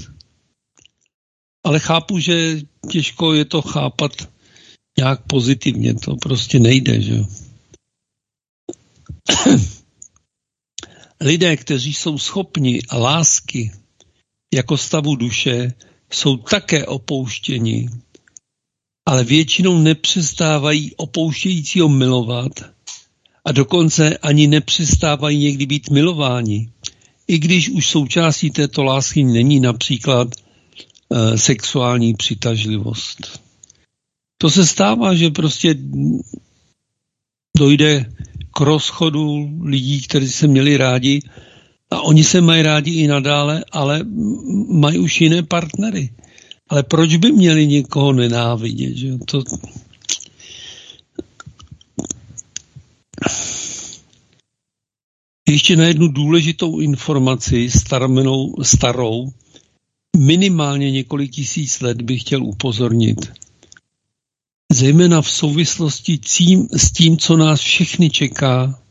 Ale chápu, že těžko je to chápat nějak pozitivně, to prostě nejde, že Lidé, kteří jsou schopni lásky jako stavu duše, jsou také opouštěni, ale většinou nepřestávají opouštějícího milovat a dokonce ani nepřestávají někdy být milováni. I když už součástí této lásky není například e, sexuální přitažlivost. To se stává, že prostě dojde k rozchodu lidí, kteří se měli rádi a oni se mají rádi i nadále, ale mají už jiné partnery. Ale proč by měli někoho nenávidět? Že? To, Ještě na jednu důležitou informaci starmenou, starou, minimálně několik tisíc let bych chtěl upozornit. Zejména v souvislosti tím, s tím, co nás všechny čeká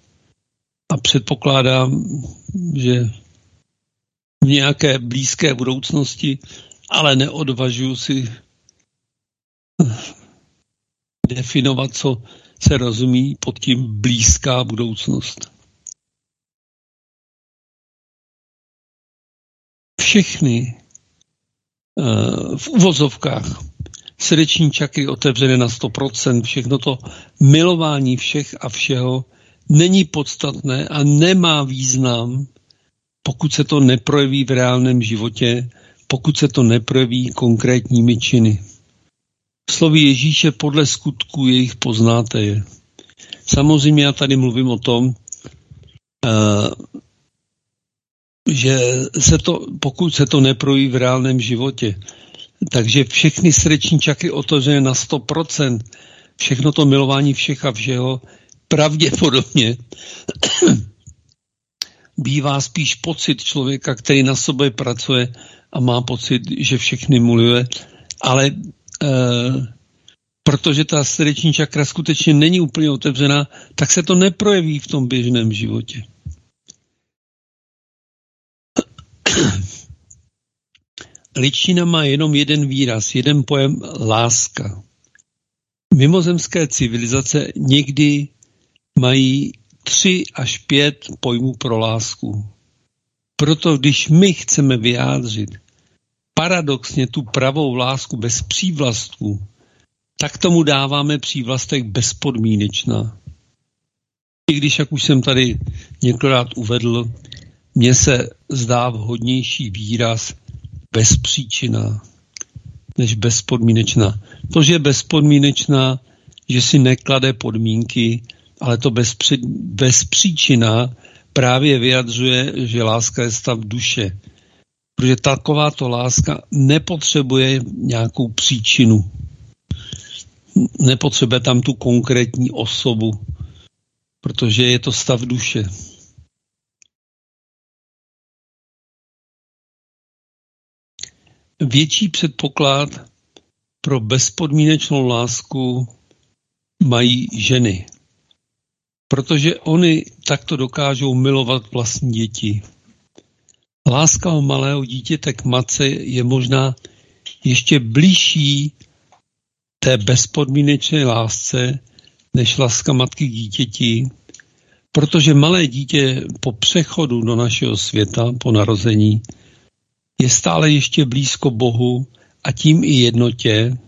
a předpokládám, že v nějaké blízké budoucnosti, ale neodvažuji si definovat, co se rozumí pod tím blízká budoucnost. Všechny uh, v uvozovkách srdeční čakry otevřené na 100%, všechno to milování všech a všeho není podstatné a nemá význam, pokud se to neprojeví v reálném životě, pokud se to neprojeví konkrétními činy. Slovy Ježíše podle skutků jejich poznáte je. Samozřejmě já tady mluvím o tom, uh, že se to, pokud se to neprojí v reálném životě, takže všechny srdeční čakry otevřené na 100%, všechno to milování všech a všeho, pravděpodobně bývá spíš pocit člověka, který na sobě pracuje a má pocit, že všechny miluje, ale Eh, protože ta srdeční čakra skutečně není úplně otevřená, tak se to neprojeví v tom běžném životě. Ličina má jenom jeden výraz, jeden pojem láska. Mimozemské civilizace někdy mají tři až pět pojmů pro lásku. Proto když my chceme vyjádřit paradoxně tu pravou lásku bez přívlastků, tak tomu dáváme přívlastek bezpodmínečná. I když, jak už jsem tady několikrát uvedl, mně se zdá vhodnější výraz bezpříčina než bezpodmínečná. To, že je bezpodmínečná, že si neklade podmínky, ale to bezpři, bezpříčina právě vyjadřuje, že láska je stav duše. Protože takováto láska nepotřebuje nějakou příčinu. Nepotřebuje tam tu konkrétní osobu, protože je to stav duše. Větší předpoklad pro bezpodmínečnou lásku mají ženy, protože oni takto dokážou milovat vlastní děti. Láska o malého dítěte k matce je možná ještě blížší té bezpodmínečné lásce, než láska matky k dítěti, protože malé dítě po přechodu do našeho světa, po narození, je stále ještě blízko Bohu a tím i jednotě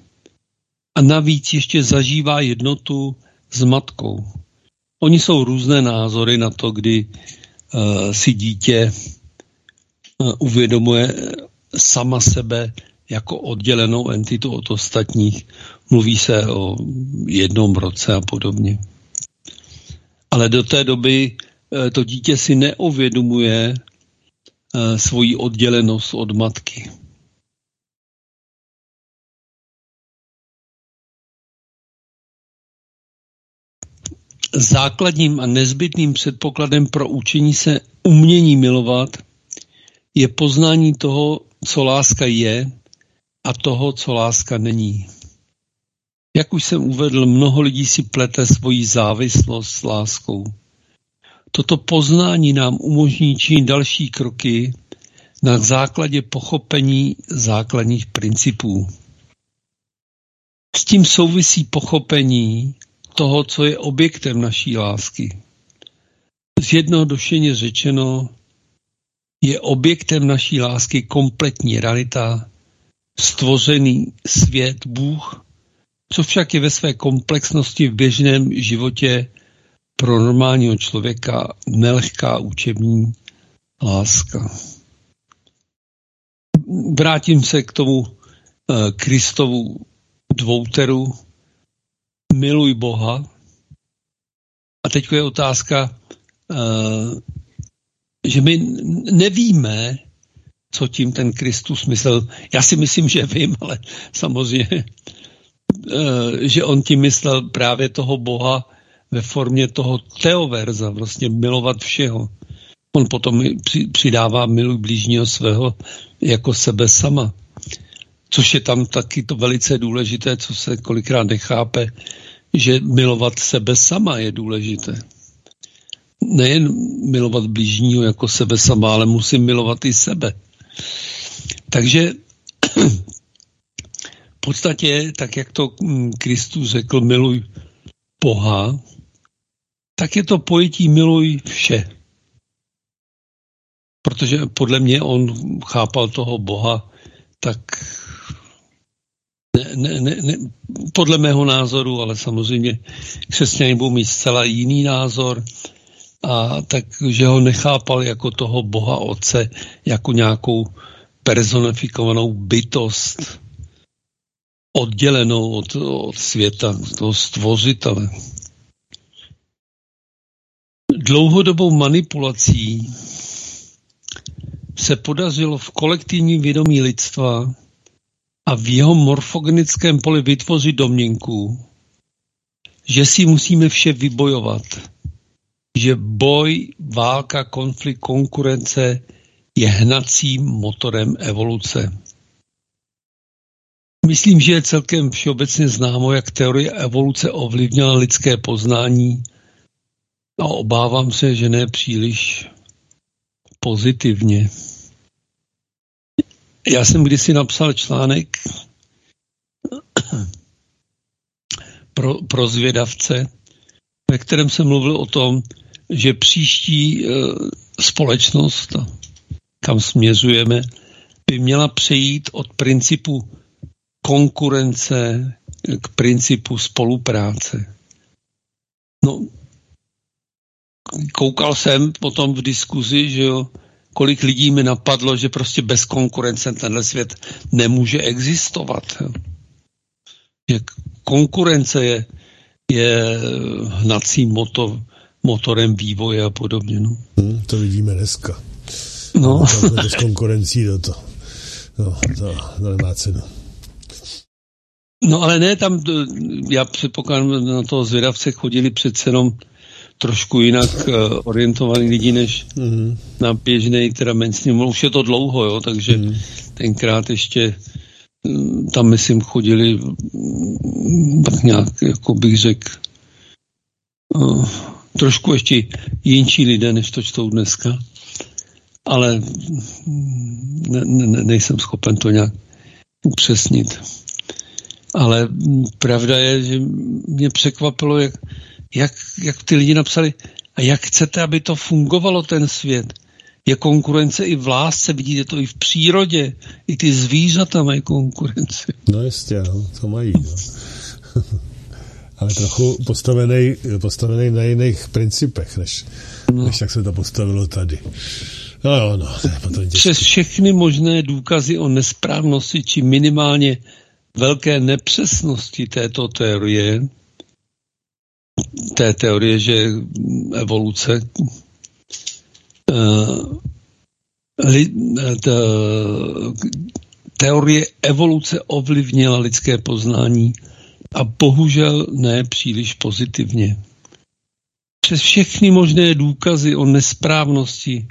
a navíc ještě zažívá jednotu s matkou. Oni jsou různé názory na to, kdy uh, si dítě uh, uvědomuje sama sebe jako oddělenou entitu od ostatních. Mluví se o jednom roce a podobně. Ale do té doby uh, to dítě si neuvědomuje svoji oddělenost od matky. základním a nezbytným předpokladem pro učení se umění milovat je poznání toho, co láska je a toho, co láska není. Jak už jsem uvedl, mnoho lidí si plete svoji závislost s láskou. Toto poznání nám umožní činit další kroky na základě pochopení základních principů. S tím souvisí pochopení toho, co je objektem naší lásky. Zjednodušeně řečeno, je objektem naší lásky kompletní realita, stvořený svět, Bůh, co však je ve své komplexnosti v běžném životě pro normálního člověka nelehká učební láska. Vrátím se k tomu eh, Kristovu dvouteru, miluj Boha. A teď je otázka, uh, že my nevíme, co tím ten Kristus myslel. Já si myslím, že vím, ale samozřejmě, uh, že on tím myslel právě toho Boha ve formě toho teoverza, vlastně milovat všeho. On potom přidává miluj blížního svého jako sebe sama. Což je tam taky to velice důležité, co se kolikrát nechápe, že milovat sebe sama je důležité. Nejen milovat blížního jako sebe sama, ale musím milovat i sebe. Takže v podstatě, tak jak to mm, Kristus řekl, miluj Boha, tak je to pojetí miluj vše. Protože podle mě on chápal toho Boha tak ne, ne, ne, podle mého názoru, ale samozřejmě křesťané budou mít zcela jiný názor, a takže ho nechápal jako toho Boha Otce, jako nějakou personifikovanou bytost, oddělenou od, od světa, toho stvořitele. Dlouhodobou manipulací se podařilo v kolektivním vědomí lidstva a v jeho morfogenickém poli vytvořit domněnku, že si musíme vše vybojovat, že boj, válka, konflikt, konkurence je hnacím motorem evoluce. Myslím, že je celkem všeobecně známo, jak teorie evoluce ovlivnila lidské poznání a obávám se, že ne příliš pozitivně. Já jsem kdysi napsal článek pro, pro zvědavce, ve kterém jsem mluvil o tom, že příští e, společnost, kam směřujeme, by měla přejít od principu konkurence k principu spolupráce. No, koukal jsem potom v diskuzi, že jo, kolik lidí mi napadlo, že prostě bez konkurence tenhle svět nemůže existovat. Že konkurence je, je hnací motor, motorem vývoje a podobně. No. Hmm, to vidíme dneska. No. Bez konkurencí do to. No, to, to nemá cenu. No ale ne, tam, já předpokládám, na toho zvědavce chodili přece jenom trošku jinak uh, orientovaný lidi, než mm-hmm. na běžný, teda mainstream. Už je to dlouho, jo, takže mm. tenkrát ještě um, tam, myslím, chodili tak nějak, jako bych řekl, uh, trošku ještě jinší lidé, než to čtou dneska. Ale ne, ne, nejsem schopen to nějak upřesnit. Ale pravda je, že mě překvapilo, jak, jak, jak ty lidi napsali, a jak chcete, aby to fungovalo, ten svět. Je konkurence i v lásce, vidíte to i v přírodě, i ty zvířata mají konkurenci. No jistě, no, to mají. No. Ale trochu postavený, postavený na jiných principech, než, no. než jak se to postavilo tady. No jo, no, to je potom Přes všechny možné důkazy o nesprávnosti či minimálně velké nepřesnosti této teorie, té teorie, že evoluce li, ta, teorie evoluce ovlivnila lidské poznání a bohužel ne příliš pozitivně. Přes všechny možné důkazy o nesprávnosti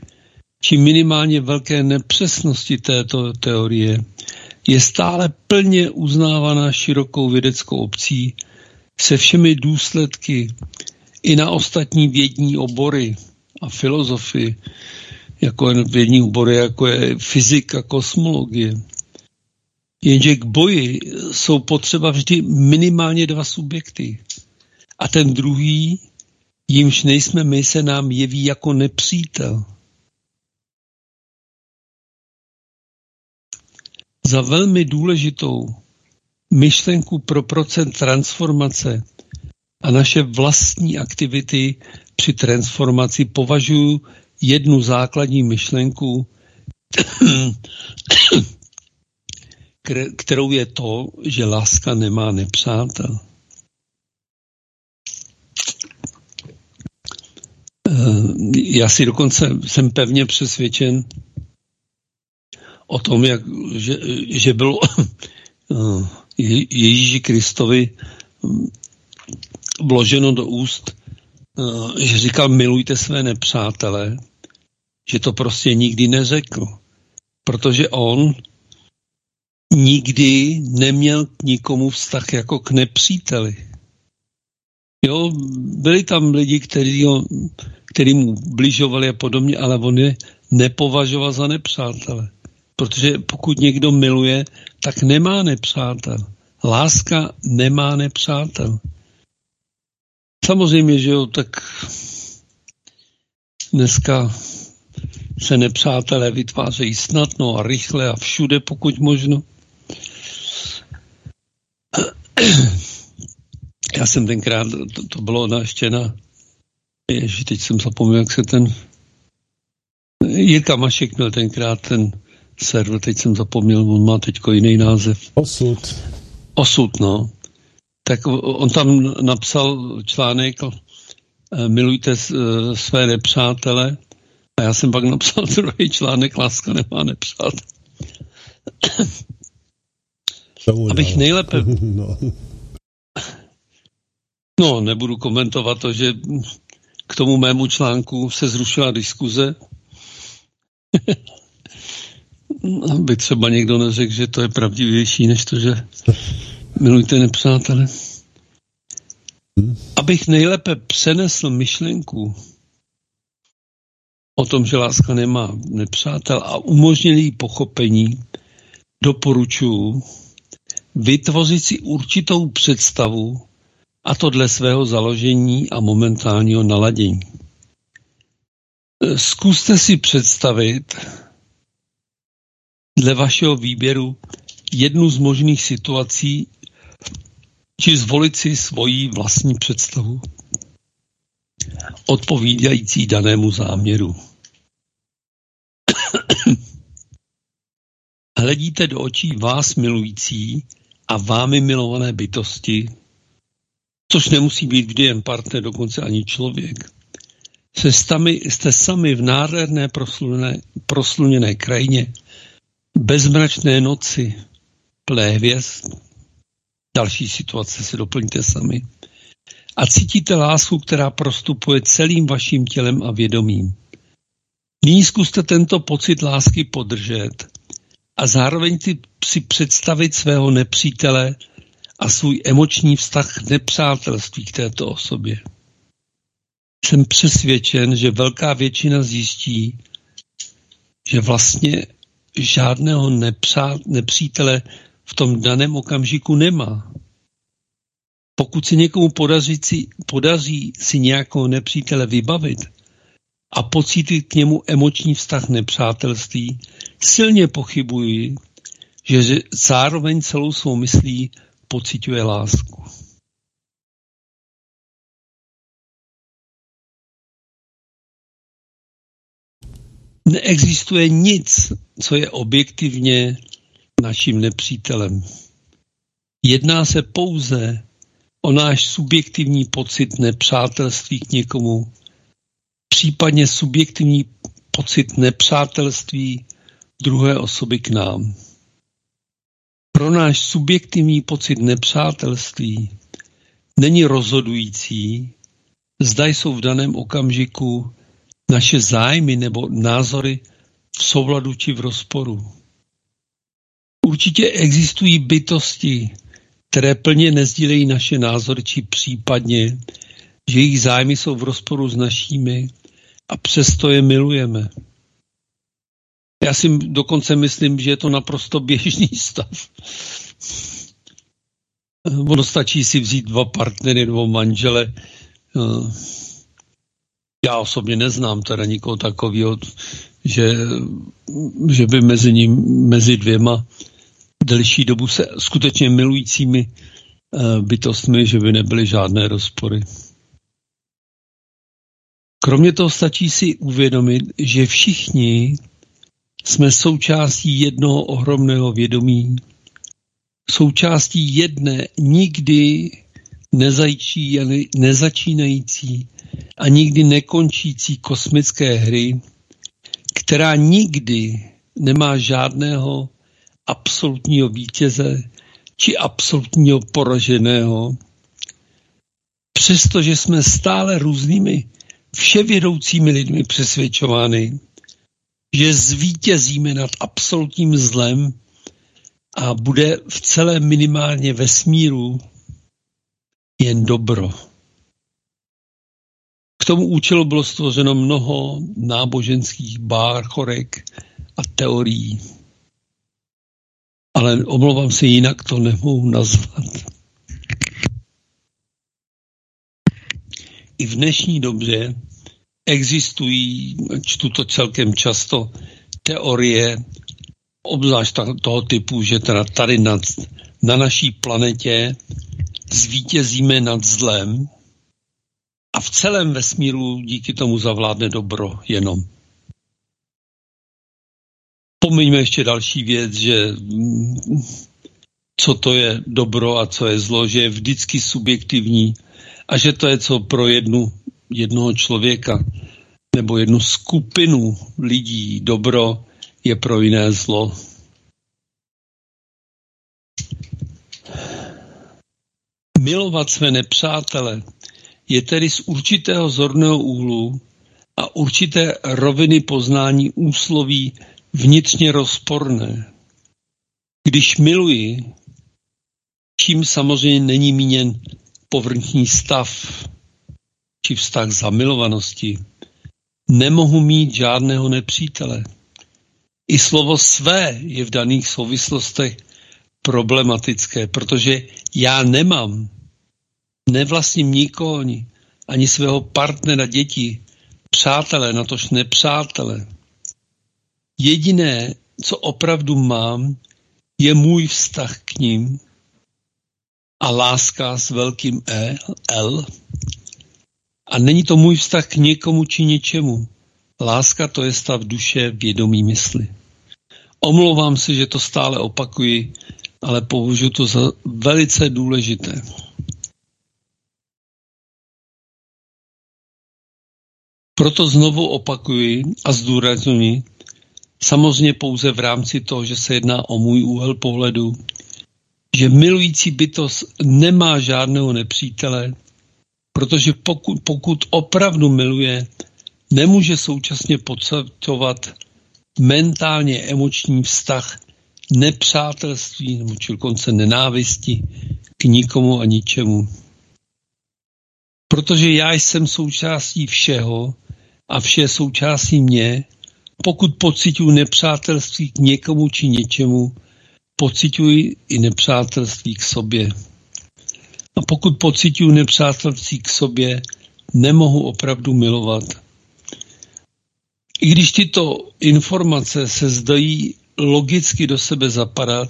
či minimálně velké nepřesnosti této teorie je stále plně uznávaná širokou vědeckou obcí se všemi důsledky i na ostatní vědní obory a filozofii, jako vědní obory, jako je fyzika, kosmologie. Jenže k boji jsou potřeba vždy minimálně dva subjekty. A ten druhý, jimž nejsme my, se nám jeví jako nepřítel. Za velmi důležitou myšlenku pro procent transformace a naše vlastní aktivity při transformaci považuji jednu základní myšlenku, kterou je to, že láska nemá nepřátel. Eh, já si dokonce jsem pevně přesvědčen o tom, jak, že, že bylo eh, Ježíši Kristovi hm, vloženo do úst, eh, že říkal milujte své nepřátele, že to prostě nikdy neřekl. Protože on nikdy neměl k nikomu vztah jako k nepříteli. Jo, byli tam lidi, kteří, ho, kteří mu bližovali a podobně, ale on je nepovažoval za nepřátele. Protože pokud někdo miluje, tak nemá nepřátel. Láska nemá nepřátel. Samozřejmě, že jo, tak dneska se nepřátelé vytvářejí snadno a rychle a všude, pokud možno. Já jsem tenkrát, to, to bylo na ještě na, ježi, teď jsem zapomněl, jak se ten, Jirka Mašek měl tenkrát ten server, teď jsem zapomněl, on má teď jiný název. Osud. Osud, no. Tak on tam napsal článek eh, Milujte eh, své nepřátele a já jsem pak napsal druhý článek Láska nemá nepřátel. Abych nejlépe... No. no, nebudu komentovat to, že k tomu mému článku se zrušila diskuze. aby třeba někdo neřekl, že to je pravdivější, než to, že milujte nepřátele. Abych nejlépe přenesl myšlenku o tom, že láska nemá nepřátel a umožnil jí pochopení, doporučuji vytvořit si určitou představu, a to dle svého založení a momentálního naladění. Zkuste si představit, dle vašeho výběru jednu z možných situací, či zvolit si svoji vlastní představu, odpovídající danému záměru. Hledíte do očí vás milující a vámi milované bytosti, což nemusí být vždy jen partner, dokonce ani člověk. Jste sami, jste sami v nádherné prosluněné krajině, bezmračné noci, plné hvězd, další situace se doplňte sami. A cítíte lásku, která prostupuje celým vaším tělem a vědomím. Nyní zkuste tento pocit lásky podržet a zároveň si představit svého nepřítele a svůj emoční vztah k nepřátelství k této osobě. Jsem přesvědčen, že velká většina zjistí, že vlastně žádného nepřá, nepřítele v tom daném okamžiku nemá. Pokud si někomu podaří podaří si nějakého nepřítele vybavit a pocítit k němu emoční vztah nepřátelství, silně pochybuji, že zároveň celou svou myslí pociťuje lásku. Neexistuje nic, co je objektivně naším nepřítelem. Jedná se pouze o náš subjektivní pocit nepřátelství k někomu, případně subjektivní pocit nepřátelství druhé osoby k nám. Pro náš subjektivní pocit nepřátelství není rozhodující, zda jsou v daném okamžiku naše zájmy nebo názory v souladu či v rozporu. Určitě existují bytosti, které plně nezdílejí naše názory, či případně, že jejich zájmy jsou v rozporu s našimi a přesto je milujeme. Já si dokonce myslím, že je to naprosto běžný stav. Ono stačí si vzít dva partnery nebo manžele. Já osobně neznám teda nikoho takového, že, že by mezi ním, mezi dvěma delší dobu se skutečně milujícími eh, bytostmi, že by nebyly žádné rozpory. Kromě toho stačí si uvědomit, že všichni jsme součástí jednoho ohromného vědomí, součástí jedné nikdy nezačí, nezačínající a nikdy nekončící kosmické hry, která nikdy nemá žádného absolutního vítěze či absolutního poraženého, přestože jsme stále různými vševědoucími lidmi přesvědčovány, že zvítězíme nad absolutním zlem a bude v celé minimálně vesmíru jen dobro. K tomu účelu bylo stvořeno mnoho náboženských bárchorek a teorií ale omlouvám se, jinak to nemohu nazvat. I v dnešní době existují, čtu to celkem často, teorie, obzvlášť toho typu, že teda tady nad, na naší planetě zvítězíme nad zlem a v celém vesmíru díky tomu zavládne dobro jenom. Pomeňme ještě další věc, že mm, co to je dobro a co je zlo, že je vždycky subjektivní a že to je co pro jednu, jednoho člověka nebo jednu skupinu lidí dobro je pro jiné zlo. Milovat své nepřátele je tedy z určitého zorného úhlu a určité roviny poznání úsloví vnitřně rozporné. Když miluji, čím samozřejmě není míněn povrchní stav či vztah zamilovanosti, nemohu mít žádného nepřítele. I slovo své je v daných souvislostech problematické, protože já nemám, nevlastním nikoho, ani, svého partnera, děti, přátelé, natož nepřátelé. Jediné, co opravdu mám, je můj vztah k ním. a láska s velkým E, L. A není to můj vztah k někomu či něčemu. Láska to je stav duše, vědomí mysli. Omlouvám se, že to stále opakuji, ale považuji to za velice důležité. Proto znovu opakuji a zdůraznuju, samozřejmě pouze v rámci toho, že se jedná o můj úhel pohledu, že milující bytost nemá žádného nepřítele, protože pokud, pokud opravdu miluje, nemůže současně pocitovat mentálně emoční vztah nepřátelství nebo či dokonce nenávisti k nikomu a ničemu. Protože já jsem součástí všeho a vše součástí mě, pokud pocituju nepřátelství k někomu či něčemu, pocituji i nepřátelství k sobě. A pokud pocituju nepřátelství k sobě, nemohu opravdu milovat. I když tyto informace se zdají logicky do sebe zapadat,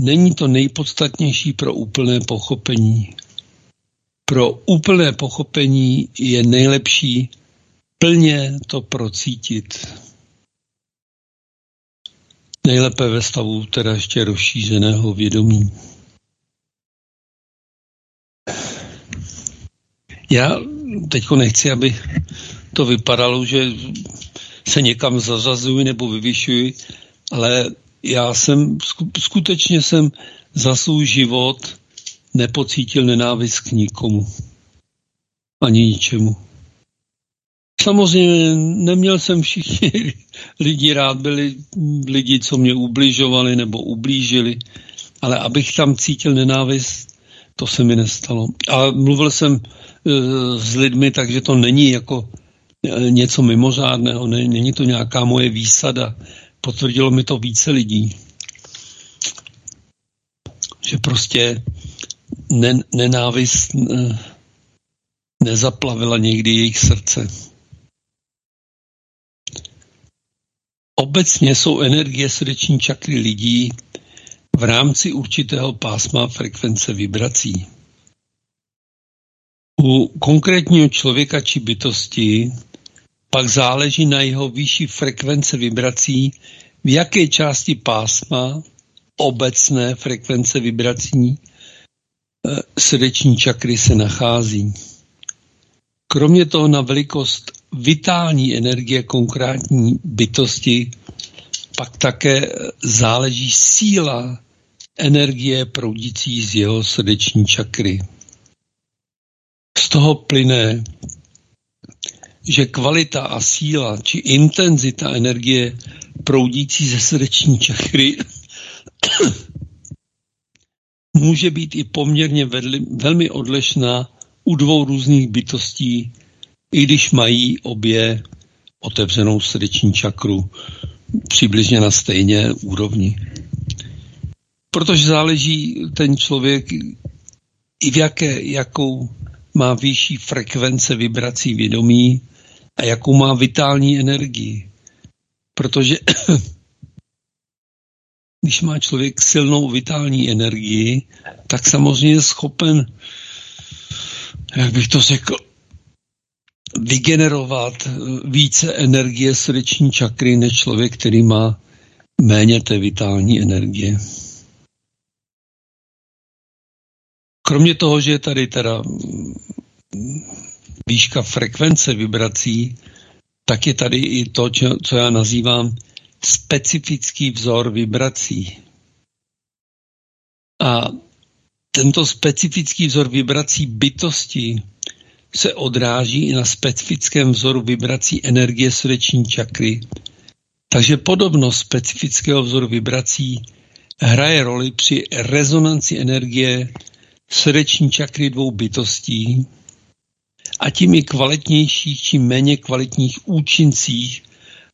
není to nejpodstatnější pro úplné pochopení. Pro úplné pochopení je nejlepší plně to procítit. Nejlépe ve stavu teda ještě rozšířeného vědomí. Já teď nechci, aby to vypadalo, že se někam zařazuji nebo vyvyšuji, ale já jsem, skutečně jsem za svůj život nepocítil nenávist k nikomu. Ani ničemu. Samozřejmě neměl jsem všichni lidi rád, byli lidi, co mě ubližovali nebo ublížili, ale abych tam cítil nenávist, to se mi nestalo. A mluvil jsem e, s lidmi, takže to není jako e, něco mimořádného, není to nějaká moje výsada. Potvrdilo mi to více lidí. Že prostě nenávist e, nezaplavila někdy jejich srdce. Obecně jsou energie srdeční čakry lidí v rámci určitého pásma frekvence vibrací. U konkrétního člověka či bytosti pak záleží na jeho výšší frekvence vibrací, v jaké části pásma obecné frekvence vibrací eh, srdeční čakry se nachází. Kromě toho na velikost vitální energie konkrétní bytosti pak také záleží síla energie proudící z jeho srdeční čakry. Z toho plyne, že kvalita a síla či intenzita energie proudící ze srdeční čakry může být i poměrně vedli, velmi odlišná u dvou různých bytostí, i když mají obě otevřenou srdeční čakru přibližně na stejné úrovni. Protože záleží ten člověk i v jaké, jakou má vyšší frekvence vibrací vědomí a jakou má vitální energii. Protože když má člověk silnou vitální energii, tak samozřejmě je schopen, jak bych to řekl, vygenerovat více energie srdeční čakry než člověk, který má méně té vitální energie. Kromě toho, že je tady teda výška frekvence vibrací, tak je tady i to, co já nazývám specifický vzor vibrací. A tento specifický vzor vibrací bytosti se odráží i na specifickém vzoru vibrací energie srdeční čakry. Takže podobnost specifického vzoru vibrací hraje roli při rezonanci energie srdeční čakry dvou bytostí a tím i kvalitnějších či méně kvalitních účincích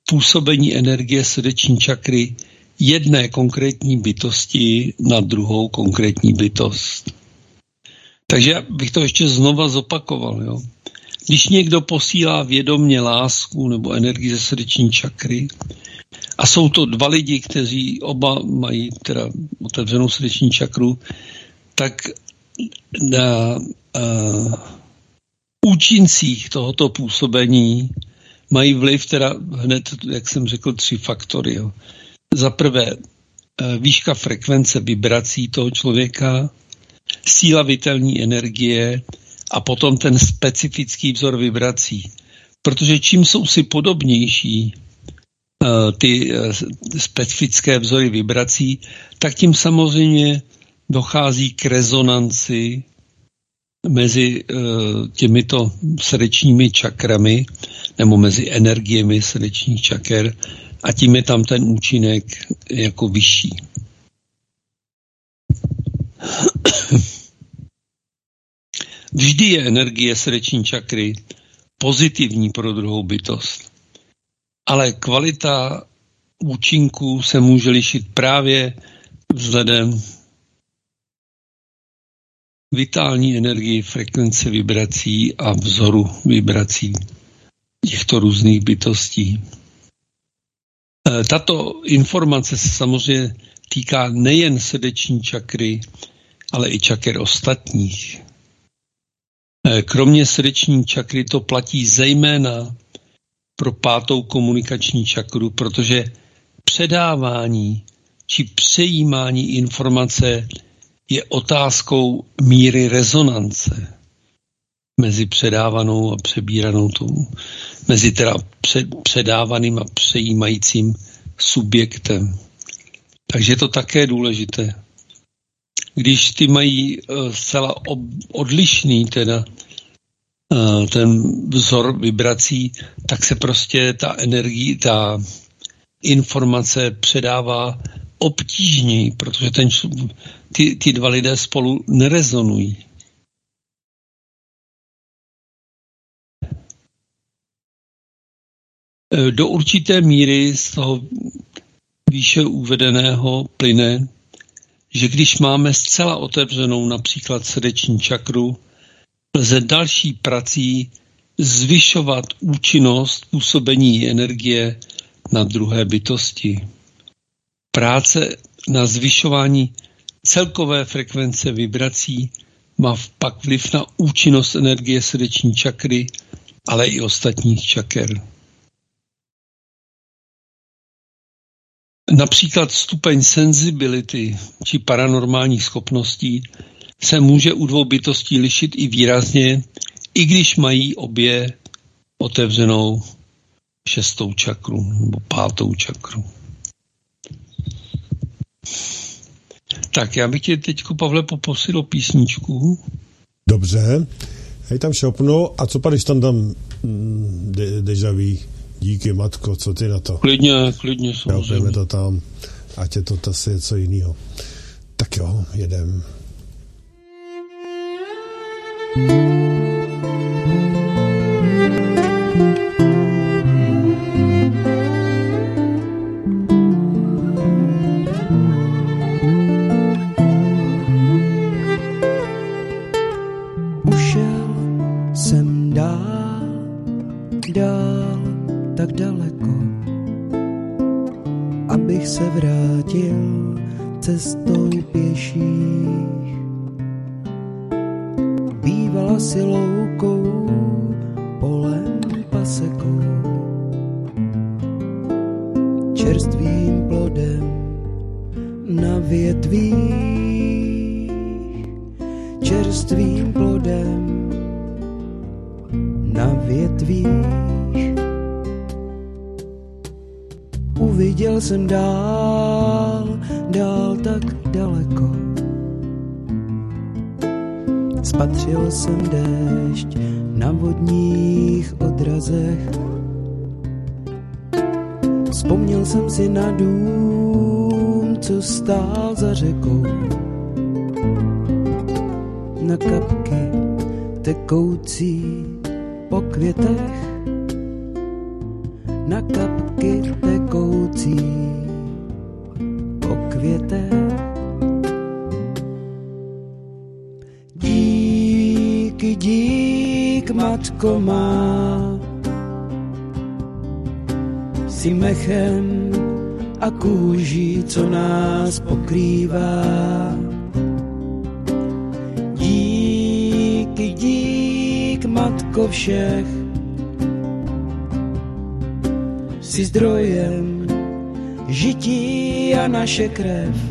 působení energie srdeční čakry jedné konkrétní bytosti na druhou konkrétní bytost. Takže bych to ještě znova zopakoval. Jo. Když někdo posílá vědomně lásku nebo energii ze srdeční čakry, a jsou to dva lidi, kteří oba mají teda otevřenou srdeční čakru, tak na uh, účincích tohoto působení mají vliv teda hned, jak jsem řekl, tři faktory. Za prvé, výška frekvence vibrací toho člověka, síla vitelní energie a potom ten specifický vzor vibrací. Protože čím jsou si podobnější uh, ty uh, specifické vzory vibrací, tak tím samozřejmě dochází k rezonanci mezi uh, těmito srdečními čakrami nebo mezi energiemi srdečních čaker a tím je tam ten účinek jako vyšší. Vždy je energie srdeční čakry pozitivní pro druhou bytost. Ale kvalita účinků se může lišit právě vzhledem vitální energii, frekvence vibrací a vzoru vibrací těchto různých bytostí. E, tato informace se samozřejmě týká nejen srdeční čakry, ale i čaker ostatních. E, kromě srdeční čakry to platí zejména pro pátou komunikační čakru, protože předávání či přejímání informace je otázkou míry rezonance mezi předávanou a přebíranou tou, mezi teda před, předávaným a přejímajícím subjektem. Takže je to také důležité. Když ty mají uh, zcela odlišný teda uh, ten vzor vibrací, tak se prostě ta energie, ta informace předává obtížněji, protože ten, ty, ty dva lidé spolu nerezonují. E, do určité míry z toho výše uvedeného plyne, že když máme zcela otevřenou například srdeční čakru, lze další prací zvyšovat účinnost působení energie na druhé bytosti. Práce na zvyšování celkové frekvence vibrací má pak vliv na účinnost energie srdeční čakry, ale i ostatních čaker. Například stupeň sensibility či paranormálních schopností se může u dvou bytostí lišit i výrazně, i když mají obě otevřenou šestou čakru nebo pátou čakru. Tak já bych tě teď, Pavle, poprosil o písničku. Dobře. Hej tam šopnu. A co pak, když tam dám mm, de, dežaví? Díky, matko, co ty na to? Klidně, klidně, samozřejmě. to tam, ať je to asi něco jiného. Tak jo, jedem. Ušel a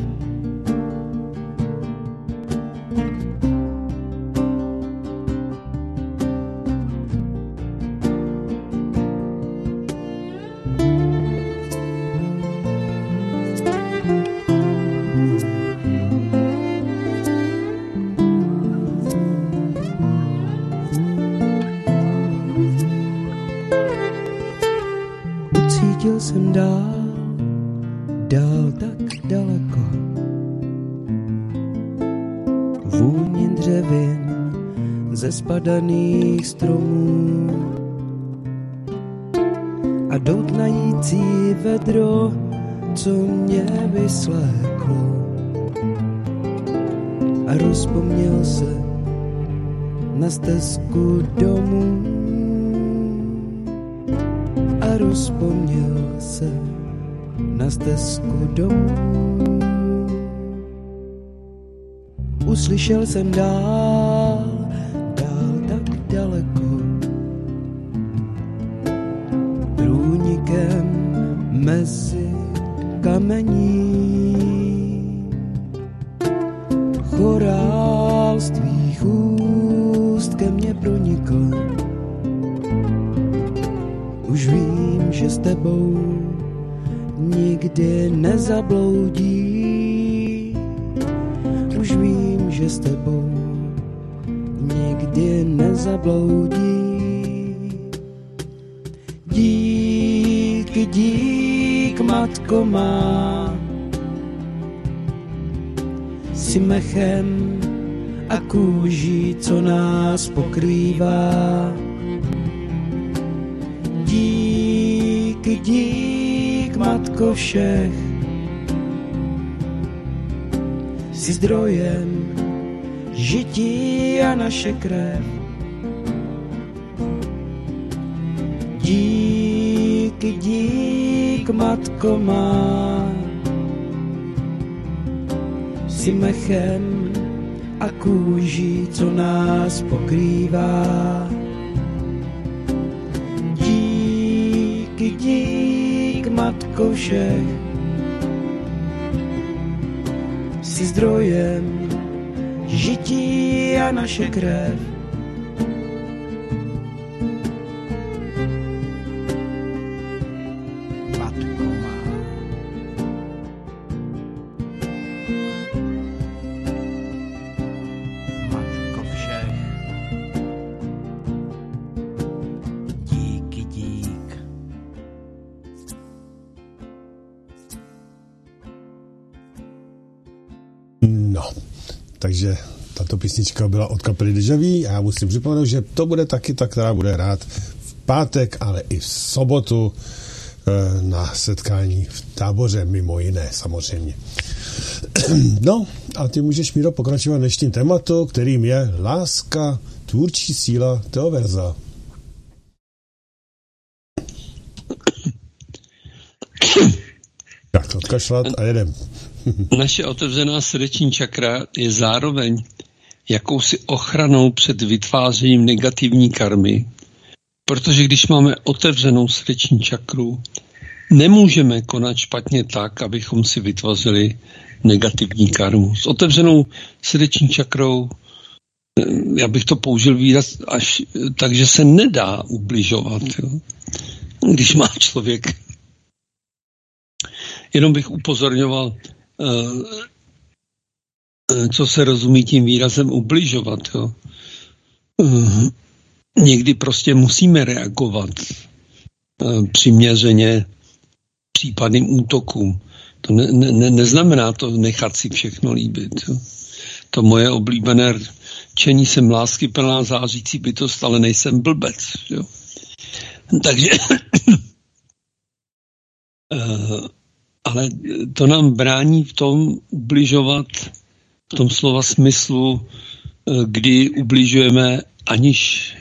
a doutnající vedro, co mě vysléklo. A rozpomněl se na stezku domů a rozpomněl se na stezku domů. Uslyšel jsem dál, mezi kamení. Chorál z tvých úst ke mně pronikl, už vím, že s tebou nikdy nezabloudí. Už vím, že s tebou nikdy nezabloudí. Díky, dík, matko má, si mechem a kůží, co nás pokrývá. Díky, dík, matko všech, si zdrojem žití a naše krev. Díky, matko má, si mechem a kůží, co nás pokrývá. Díky, dík, matko všech, si zdrojem žití a naše krev. Písnička byla od kapely Dejaví a já musím připomenout, že to bude taky ta, která bude hrát v pátek, ale i v sobotu eh, na setkání v táboře, mimo jiné samozřejmě. No a ty můžeš, Míro, pokračovat dnešním tématu, kterým je láska, tvůrčí síla Teoverza. Tak odkašlat a jedem. Naše otevřená srdeční čakra je zároveň jakousi ochranou před vytvářením negativní karmy, protože když máme otevřenou srdeční čakru, nemůžeme konat špatně tak, abychom si vytvořili negativní karmu. S otevřenou srdeční čakrou, eh, já bych to použil výraz až tak, že se nedá ubližovat. Jo? Když má člověk Jenom bych upozorňoval, eh, co se rozumí tím výrazem ubližovat. Jo. Eh, Někdy prostě musíme reagovat přiměřeně případným útokům. To ne, ne, neznamená to nechat si všechno líbit. Jo. To moje oblíbené čení jsem lásky plná zářící bytost, ale nejsem blbec. Jo. Takže ale to nám brání v tom ubližovat v tom slova smyslu, kdy ubližujeme, aniž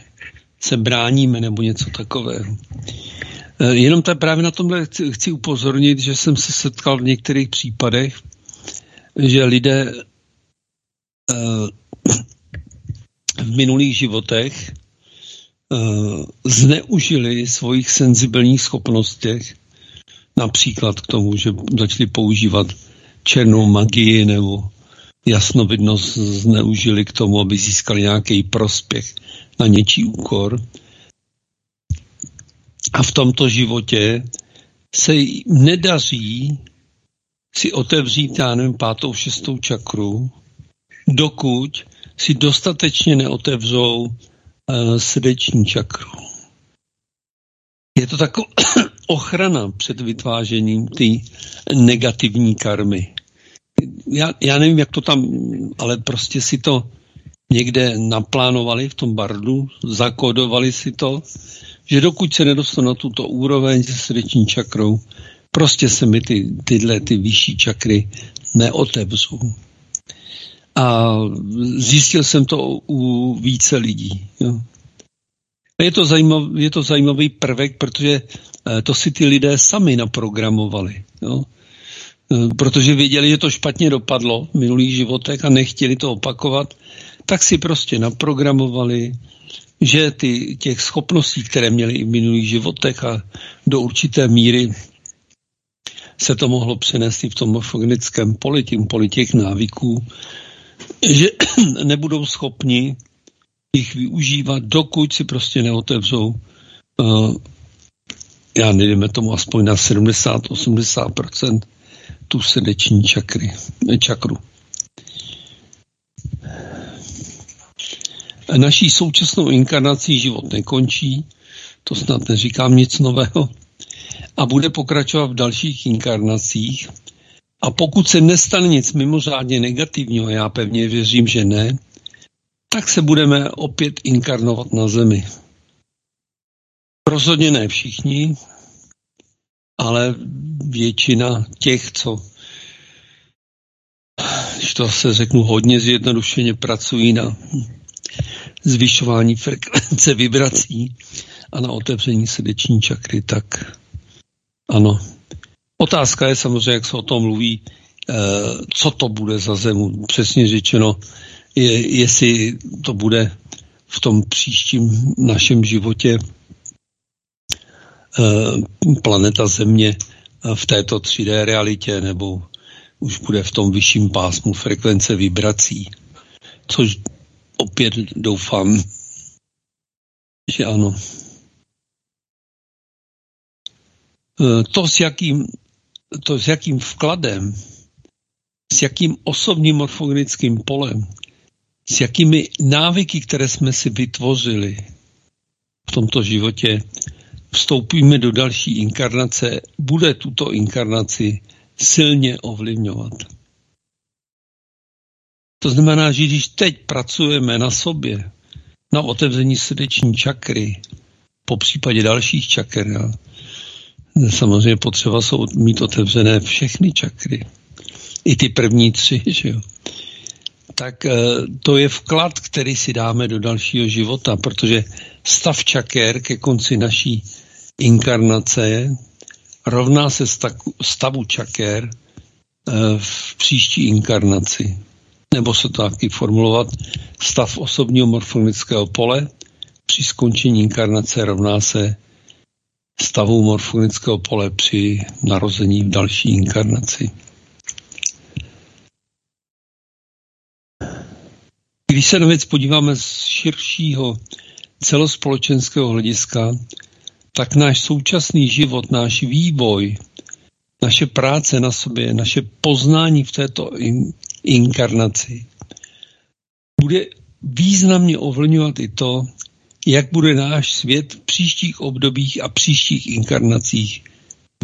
se bráníme nebo něco takového. Jenom tak právě na tomhle chci, chci upozornit, že jsem se setkal v některých případech, že lidé v minulých životech zneužili svojich senzibilních schopnostech, například k tomu, že začali používat černou magii nebo jasnovidnost zneužili k tomu, aby získali nějaký prospěch na něčí úkor. A v tomto životě se nedaří si otevřít, já nevím, pátou, šestou čakru, dokud si dostatečně neotevřou uh, srdeční čakru. Je to taková ochrana před vytvářením té negativní karmy. Já, já nevím, jak to tam, ale prostě si to někde naplánovali v tom bardu, zakodovali si to, že dokud se nedostanu na tuto úroveň se srdeční čakrou, prostě se mi ty, tyhle ty vyšší čakry neotevřou. A zjistil jsem to u více lidí. Jo. Je to, zajímavý, je to zajímavý prvek, protože eh, to si ty lidé sami naprogramovali. Jo. Eh, protože věděli, že to špatně dopadlo v minulých životech a nechtěli to opakovat, tak si prostě naprogramovali, že ty, těch schopností, které měli i v minulých životech a do určité míry se to mohlo přenést i v tom morfogenickém poli, tím poli těch návyků, že nebudou schopni jich využívat, dokud si prostě neotevřou uh, já nevím, tomu aspoň na 70-80% tu srdeční čakry, čakru. Naší současnou inkarnací život nekončí, to snad neříkám nic nového, a bude pokračovat v dalších inkarnacích. A pokud se nestane nic mimořádně negativního, já pevně věřím, že ne, tak se budeme opět inkarnovat na Zemi. Rozhodně ne všichni, ale většina těch, co, když to se řeknu hodně zjednodušeně, pracují na zvyšování frekvence vibrací a na otevření srdeční čakry, tak ano. Otázka je samozřejmě, jak se o tom mluví, eh, co to bude za zemu. Přesně řečeno, je, jestli to bude v tom příštím našem životě planeta Země v této 3D realitě, nebo už bude v tom vyšším pásmu frekvence vibrací. Což opět doufám, že ano. E, to, s jakým, to, s jakým vkladem, s jakým osobním morfogenickým polem, s jakými návyky, které jsme si vytvořili v tomto životě, vstoupíme do další inkarnace, bude tuto inkarnaci silně ovlivňovat. To znamená, že když teď pracujeme na sobě, na otevření srdeční čakry, po případě dalších čaker, samozřejmě potřeba jsou mít otevřené všechny čakry, i ty první tři, že jo. Tak eh, to je vklad, který si dáme do dalšího života, protože stav čaker ke konci naší inkarnace rovná se stavu čaker eh, v příští inkarnaci. Nebo se to taky formulovat, stav osobního morfonického pole při skončení inkarnace rovná se stavu morfonického pole při narození v další inkarnaci. Když se na věc podíváme z širšího celospolečenského hlediska, tak náš současný život, náš vývoj, naše práce na sobě, naše poznání v této in, inkarnaci bude významně ovlivňovat i to, jak bude náš svět v příštích obdobích a příštích inkarnacích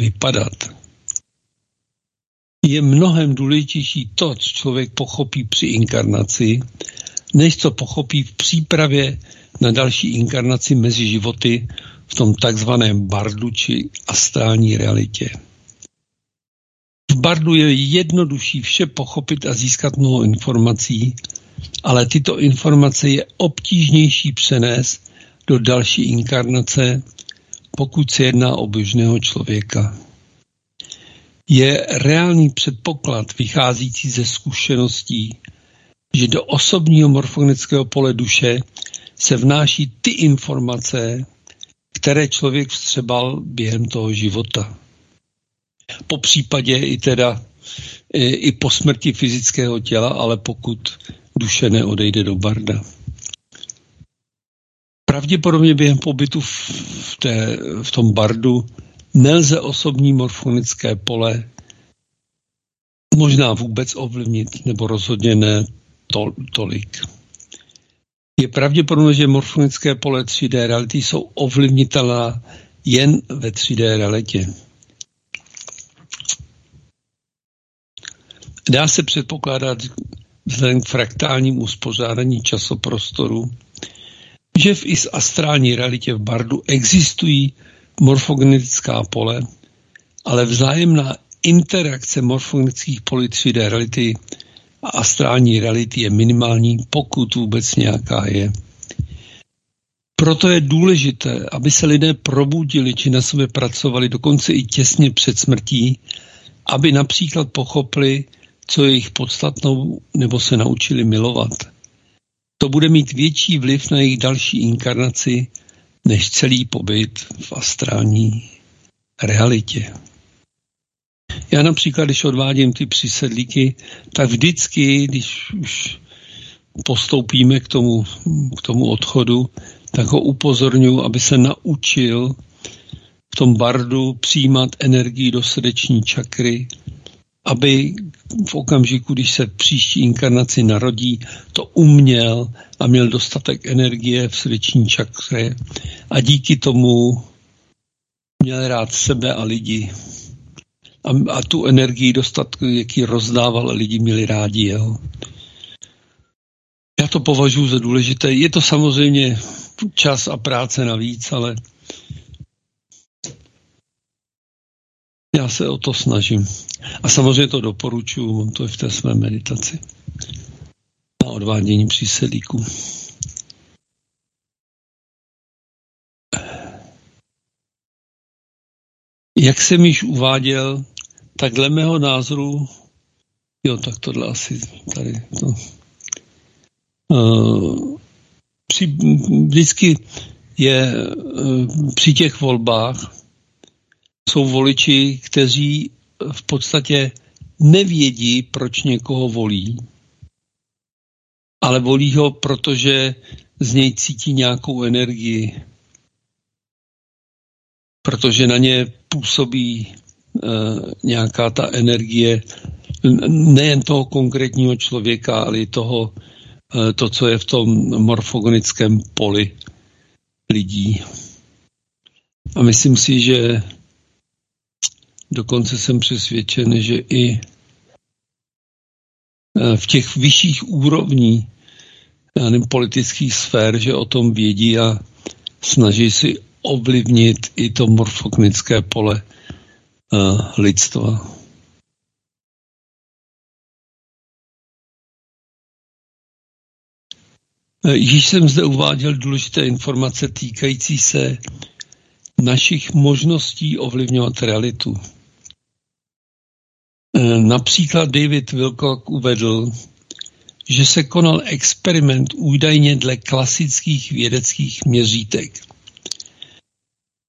vypadat. Je mnohem důležitější to, co člověk pochopí při inkarnaci, než co pochopí v přípravě na další inkarnaci mezi životy v tom takzvaném bardu či astrální realitě. V bardu je jednodušší vše pochopit a získat mnoho informací, ale tyto informace je obtížnější přenést do další inkarnace, pokud se jedná o běžného člověka. Je reálný předpoklad vycházící ze zkušeností, že do osobního morfogenického pole duše se vnáší ty informace, které člověk vstřebal během toho života. Po případě i teda i po smrti fyzického těla, ale pokud duše neodejde do barda. Pravděpodobně během pobytu v, té, v tom bardu nelze osobní morfonické pole možná vůbec ovlivnit, nebo rozhodně ne to, tolik. Je pravděpodobné, že morfonické pole 3D reality jsou ovlivnitelná jen ve 3D realitě. Dá se předpokládat vzhledem k fraktálnímu uspořádání časoprostoru, že v is astrální realitě v Bardu existují morfogenetická pole, ale vzájemná interakce morfogenických polí 3D reality astrální reality je minimální, pokud vůbec nějaká je. Proto je důležité, aby se lidé probudili či na sobě pracovali dokonce i těsně před smrtí, aby například pochopili, co je jejich podstatnou, nebo se naučili milovat. To bude mít větší vliv na jejich další inkarnaci, než celý pobyt v astrální realitě. Já například, když odvádím ty přísedlíky, tak vždycky, když už postoupíme k tomu, k tomu odchodu, tak ho upozorňuji, aby se naučil v tom bardu přijímat energii do srdeční čakry, aby v okamžiku, když se příští inkarnaci narodí, to uměl a měl dostatek energie v srdeční čakře a díky tomu měl rád sebe a lidi. A, a tu energii dostat, jaký rozdával, lidi měli rádi. Jo. Já to považuji za důležité. Je to samozřejmě čas a práce navíc, ale já se o to snažím. A samozřejmě to doporučuji, mám to i v té své meditaci na odvádění přísedíků. Jak jsem již uváděl, tak dle mého názoru, jo, tak tohle asi tady to. Uh, při, vždycky je uh, při těch volbách jsou voliči, kteří v podstatě nevědí, proč někoho volí, ale volí ho, protože z něj cítí nějakou energii, protože na ně působí nějaká ta energie nejen toho konkrétního člověka, ale i toho, uh, to, co je v tom morfogonickém poli lidí. A myslím si, že Dokonce jsem přesvědčen, že i e, v těch vyšších úrovní politických sfér, že o tom vědí a snaží si ovlivnit i to morfognické pole lidstva. E, již jsem zde uváděl důležité informace týkající se našich možností ovlivňovat realitu. Eh, například David Wilcock uvedl, že se konal experiment údajně dle klasických vědeckých měřítek.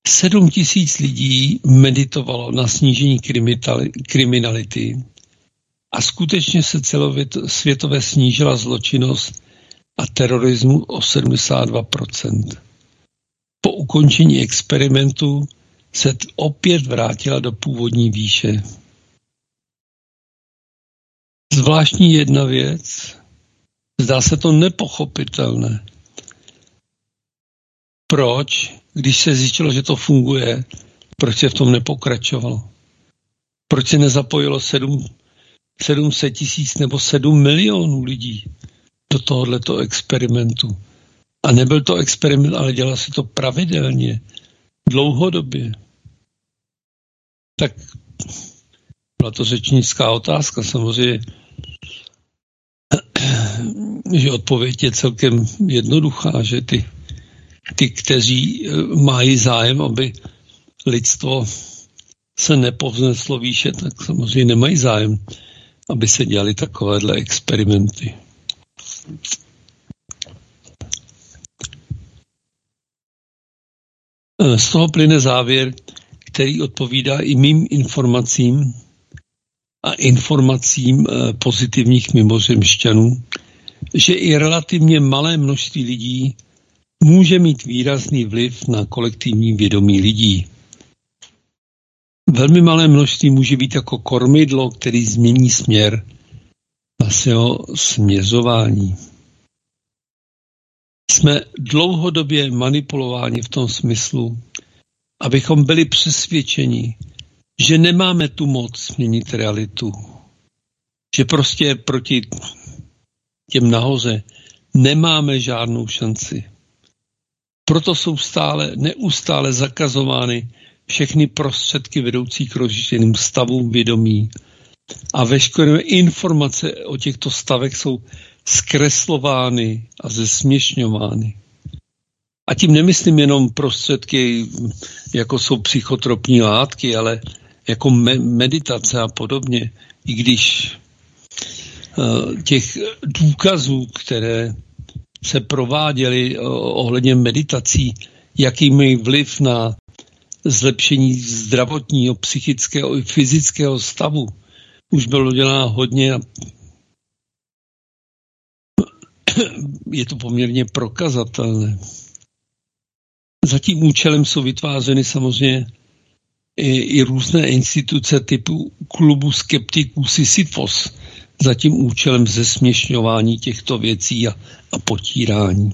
Sedm tisíc lidí meditovalo na snížení kriminality a skutečně se celosvětové snížila zločinnost a terorismu o 72%. Po ukončení experimentu se opět vrátila do původní výše. Zvláštní jedna věc, zdá se to nepochopitelné. Proč, když se zjistilo, že to funguje, proč se v tom nepokračovalo? Proč se nezapojilo 7, 700 tisíc nebo 7 milionů lidí do tohoto experimentu? A nebyl to experiment, ale dělal se to pravidelně, dlouhodobě. Tak byla to řečnická otázka. Samozřejmě že odpověď je celkem jednoduchá, že ty, ty kteří eh, mají zájem, aby lidstvo se nepovzneslo výše, tak samozřejmě nemají zájem, aby se dělali takovéhle experimenty. Eh, z toho plyne závěr, který odpovídá i mým informacím a informacím eh, pozitivních mimozemšťanů, že i relativně malé množství lidí může mít výrazný vliv na kolektivní vědomí lidí. Velmi malé množství může být jako kormidlo, který změní směr na svého směřování. Jsme dlouhodobě manipulováni v tom smyslu, abychom byli přesvědčeni, že nemáme tu moc změnit realitu. Že prostě proti těm nahoře nemáme žádnou šanci. Proto jsou stále, neustále zakazovány všechny prostředky vedoucí k rozšířeným stavům vědomí. A veškeré informace o těchto stavech jsou zkreslovány a zesměšňovány. A tím nemyslím jenom prostředky, jako jsou psychotropní látky, ale jako me- meditace a podobně. I když uh, těch důkazů, které se prováděly uh, ohledně meditací, jaký mají vliv na zlepšení zdravotního, psychického i fyzického stavu, už bylo děláno hodně a je to poměrně prokazatelné. Za tím účelem jsou vytvářeny samozřejmě i, i různé instituce typu klubu skeptiků Sisyphos za tím účelem zesměšňování těchto věcí a, a potírání.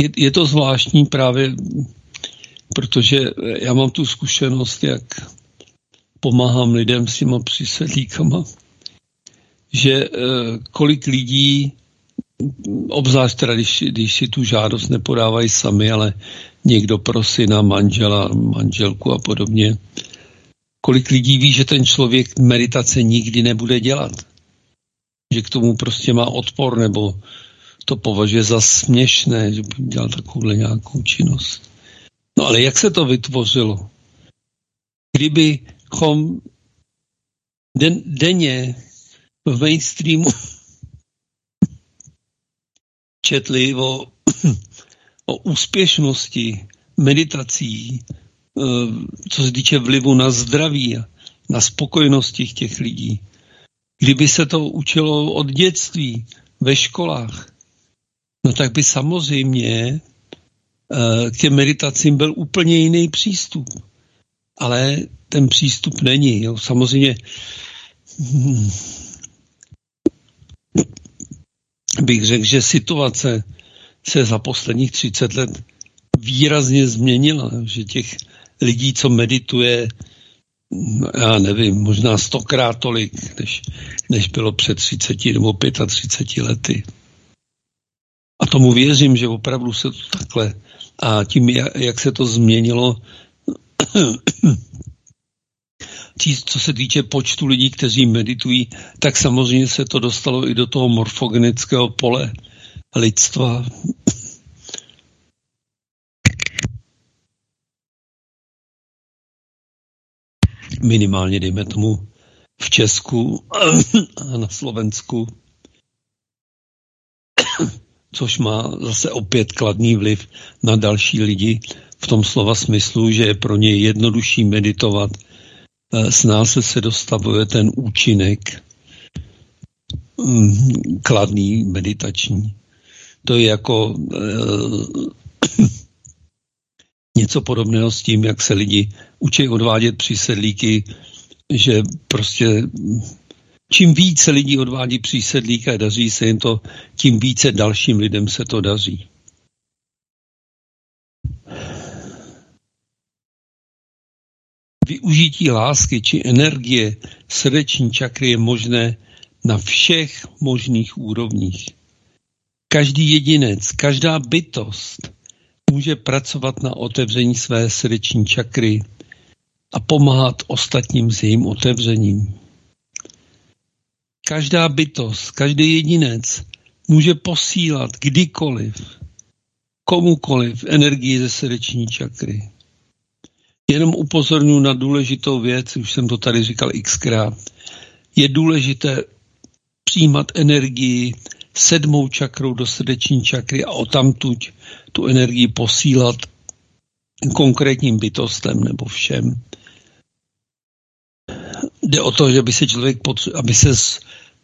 Je, je to zvláštní právě, protože já mám tu zkušenost, jak pomáhám lidem s těma přísedlíkama, že e, kolik lidí obzvlášť teda, když, když si tu žádost nepodávají sami, ale někdo pro syna, manžela, manželku a podobně. Kolik lidí ví, že ten člověk meditace nikdy nebude dělat? Že k tomu prostě má odpor nebo to považuje za směšné, že by dělal takovouhle nějakou činnost. No ale jak se to vytvořilo? Kdybychom den, denně v mainstreamu četli o, o úspěšnosti meditací, co se týče vlivu na zdraví na spokojenosti těch lidí. Kdyby se to učilo od dětství ve školách, no tak by samozřejmě eh, k těm meditacím byl úplně jiný přístup. Ale ten přístup není. Jo. Samozřejmě hm, bych řekl, že situace se za posledních 30 let výrazně změnila, že těch lidí, co medituje, já nevím, možná stokrát tolik, než, než bylo před 30 nebo 35 lety. A tomu věřím, že opravdu se to takhle a tím, jak se to změnilo, co se týče počtu lidí, kteří meditují, tak samozřejmě se to dostalo i do toho morfogenického pole lidstva. Minimálně, dejme tomu, v Česku a na Slovensku, což má zase opět kladný vliv na další lidi v tom slova smyslu, že je pro ně jednodušší meditovat Eh, snáze se dostavuje ten účinek mm, kladný, meditační. To je jako e, něco podobného s tím, jak se lidi učí odvádět přísedlíky, že prostě čím více lidí odvádí přísedlíka a daří se jim to, tím více dalším lidem se to daří. Využití lásky či energie srdeční čakry je možné na všech možných úrovních. Každý jedinec, každá bytost může pracovat na otevření své srdeční čakry a pomáhat ostatním s jejím otevřením. Každá bytost, každý jedinec může posílat kdykoliv, komukoliv energii ze srdeční čakry. Jenom upozorňuji na důležitou věc, už jsem to tady říkal xkrát. Je důležité přijímat energii sedmou čakrou do srdeční čakry a otamtuť tu energii posílat konkrétním bytostem nebo všem. Jde o to, že by se člověk, aby se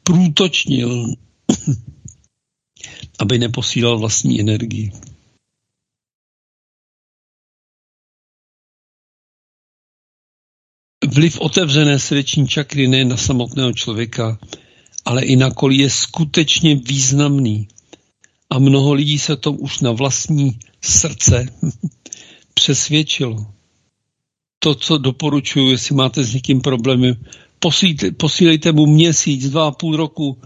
průtočnil, aby neposílal vlastní energii. Vliv otevřené srdeční čakry ne na samotného člověka, ale i na kolí je skutečně významný. A mnoho lidí se tom už na vlastní srdce přesvědčilo. To, co doporučuji, jestli máte s někým problémy, posílejte, posílejte mu měsíc, dva a půl roku,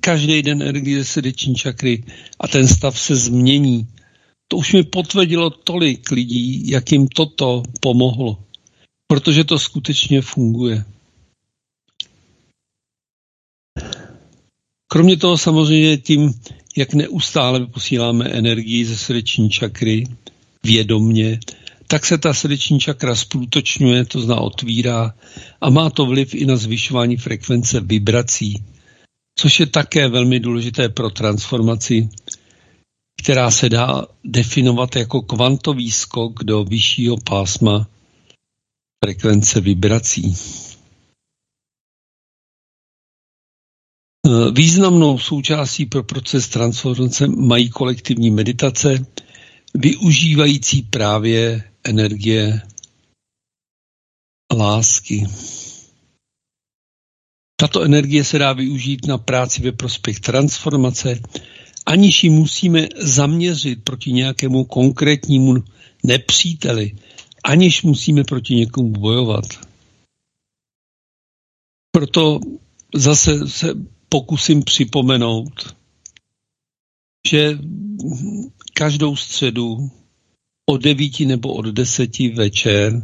každý den energie srdeční čakry a ten stav se změní. To už mi potvrdilo tolik lidí, jak jim toto pomohlo. Protože to skutečně funguje. Kromě toho samozřejmě tím, jak neustále posíláme energii ze srdeční čakry vědomně, tak se ta srdeční čakra sprůtočňuje, to zná otvírá a má to vliv i na zvyšování frekvence vibrací, což je také velmi důležité pro transformaci, která se dá definovat jako kvantový skok do vyššího pásma frekvence vibrací. Významnou součástí pro proces transformace mají kolektivní meditace, využívající právě energie lásky. Tato energie se dá využít na práci ve prospěch transformace, aniž ji musíme zaměřit proti nějakému konkrétnímu nepříteli, aniž musíme proti někomu bojovat. Proto zase se pokusím připomenout, že každou středu od devíti nebo od deseti večer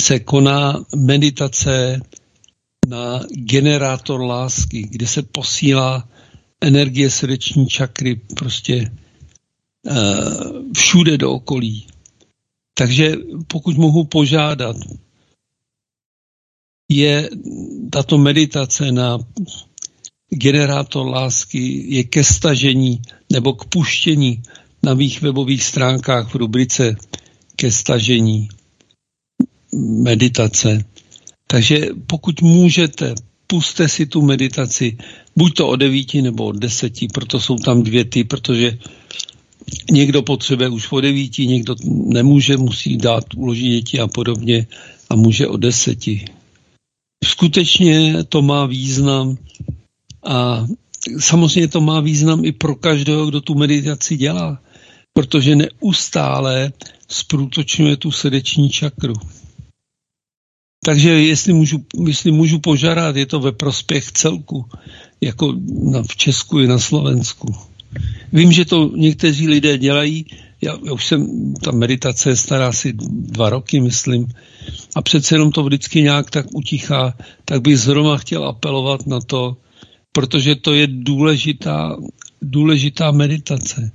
se koná meditace na generátor lásky, kde se posílá energie srdeční čakry prostě uh, všude do okolí. Takže pokud mohu požádat, je tato meditace na generátor lásky je ke stažení nebo k puštění na mých webových stránkách v rubrice ke stažení meditace. Takže pokud můžete, puste si tu meditaci, buď to o devíti nebo o deseti, proto jsou tam dvě ty, protože někdo potřebuje už o devíti, někdo nemůže, musí dát, uložit děti a podobně a může o deseti. Skutečně to má význam a samozřejmě to má význam i pro každého, kdo tu meditaci dělá, protože neustále zprůtočňuje tu srdeční čakru. Takže jestli můžu, jestli můžu požádat, je to ve prospěch celku, jako na, v Česku i na Slovensku. Vím, že to někteří lidé dělají, já, já už jsem, ta meditace je stará asi dva roky, myslím, a přece jenom to vždycky nějak tak utichá, tak bych zrovna chtěl apelovat na to, protože to je důležitá, důležitá meditace.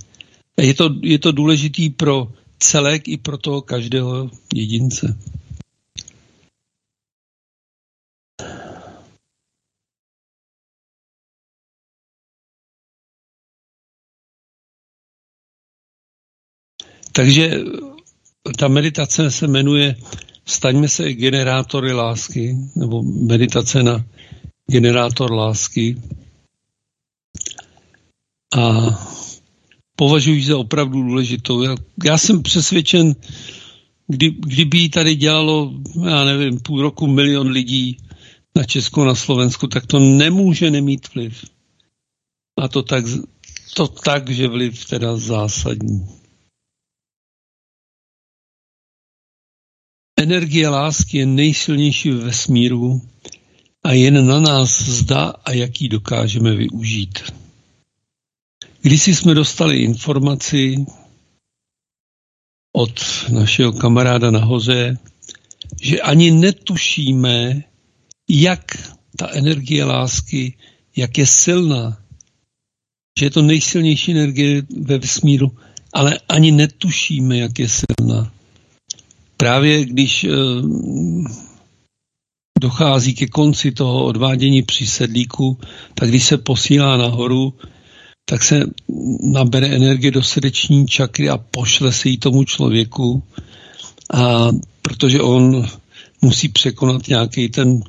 Je to, je to důležitý pro celek i pro toho každého jedince. Takže ta meditace se jmenuje Staňme se generátory lásky, nebo meditace na generátor lásky. A považuji za opravdu důležitou. Já, já jsem přesvědčen, kdy, kdyby ji tady dělalo, já nevím, půl roku milion lidí na Česku, na Slovensku, tak to nemůže nemít vliv. A to tak, to tak, že vliv teda zásadní. Energie lásky je nejsilnější ve vesmíru a jen na nás zda a jaký dokážeme využít. Když jsme dostali informaci od našeho kamaráda nahoře, že ani netušíme, jak ta energie lásky, jak je silná, že je to nejsilnější energie ve vesmíru, ale ani netušíme, jak je silná. Právě když eh, dochází ke konci toho odvádění při sedlíku, tak když se posílá nahoru, tak se nabere energie do srdeční čakry a pošle se jí tomu člověku A protože on musí překonat nějaký ten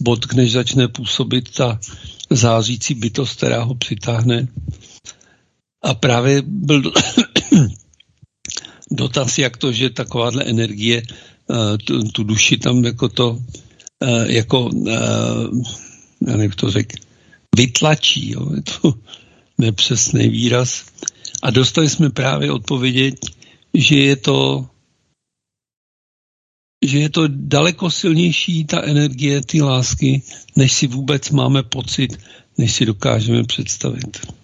bod, než začne působit ta zářící bytost, která ho přitáhne. A právě byl dotaz, jak to, že takováhle energie eh, tu, tu duši tam jako to, jako, eh, já nevím, to řekl, vytlačí, jo, je to nepřesný výraz. A dostali jsme právě odpovědět, že je to že je to daleko silnější ta energie, ty lásky, než si vůbec máme pocit, než si dokážeme představit.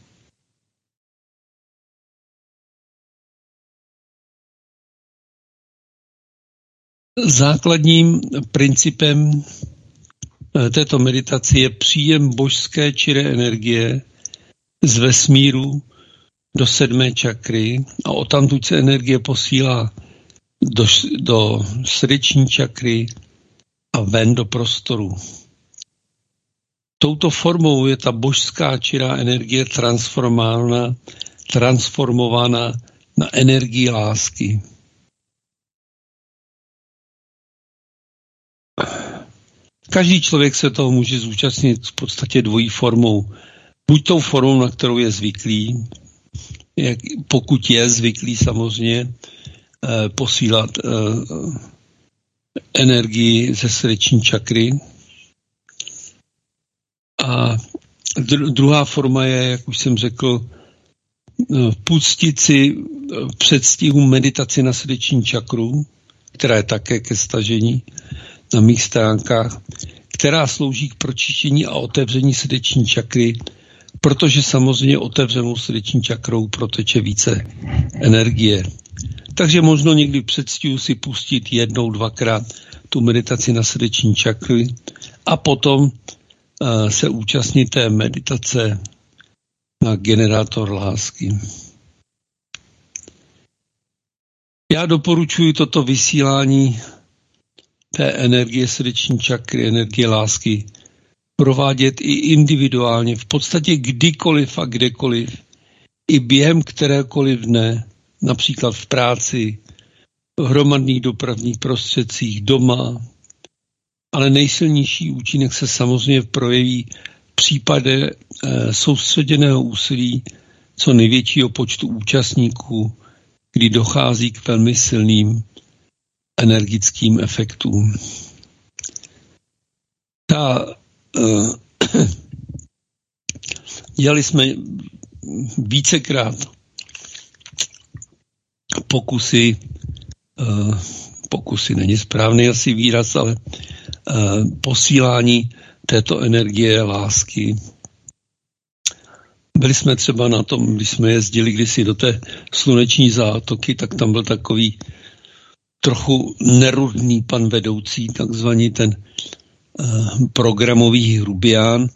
Základním principem eh, této meditace je příjem božské čiré energie z vesmíru do sedmé čakry a odtamtud se energie posílá do, do srdeční čakry a ven do prostoru. Touto formou je ta božská čirá energie transformována, transformována na energii lásky. Každý člověk se toho může zúčastnit v podstatě dvojí formou. Buď tou formou, na kterou je zvyklý, jak, pokud je zvyklý samozřejmě eh, posílat eh, energii ze srdeční čakry. A dr- druhá forma je, jak už jsem řekl, eh, pustit si v předstihu meditaci na srdeční čakru, která je také ke stažení na mých stránkách, která slouží k pročištění a otevření srdeční čakry, protože samozřejmě otevřenou srdeční čakrou proteče více energie. Takže možno někdy předstihu si pustit jednou, dvakrát tu meditaci na srdeční čakry a potom uh, se účastnit té meditace na generátor lásky. Já doporučuji toto vysílání té energie srdeční čakry, energie lásky, provádět i individuálně, v podstatě kdykoliv a kdekoliv, i během kterékoliv dne, například v práci, v hromadných dopravních prostředcích, doma, ale nejsilnější účinek se samozřejmě projeví v případě eh, soustředěného úsilí co největšího počtu účastníků, kdy dochází k velmi silným energickým efektům. Ta, uh, dělali jsme vícekrát pokusy, uh, pokusy není správný asi výraz, ale uh, posílání této energie lásky. Byli jsme třeba na tom, když jsme jezdili kdysi do té sluneční zátoky, tak tam byl takový trochu nerudný pan vedoucí, takzvaný ten uh, programový hrubián.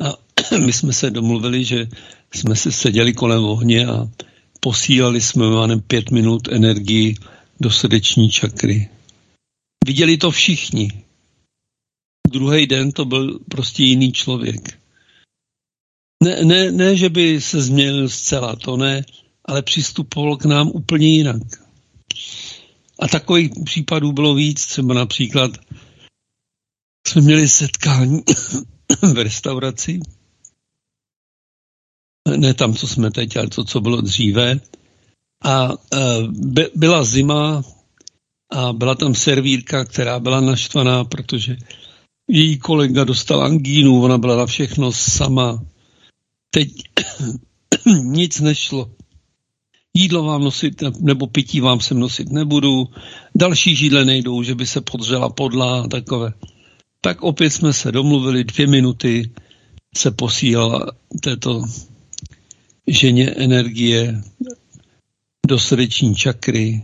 A my jsme se domluvili, že jsme se seděli kolem ohně a posílali jsme máme pět minut energii do srdeční čakry. Viděli to všichni. Druhý den to byl prostě jiný člověk. Ne, ne, ne, že by se změnil zcela, to ne, ale přistupoval k nám úplně jinak. A takových případů bylo víc, třeba například jsme měli setkání v restauraci, ne tam, co jsme teď, ale to, co bylo dříve. A e, byla zima a byla tam servírka, která byla naštvaná, protože její kolega dostal angínu, ona byla na všechno sama. Teď nic nešlo jídlo vám nosit nebo pití vám sem nosit nebudu, další židle nejdou, že by se podřela podla a takové. Tak opět jsme se domluvili, dvě minuty se posílala této ženě energie do srdeční čakry.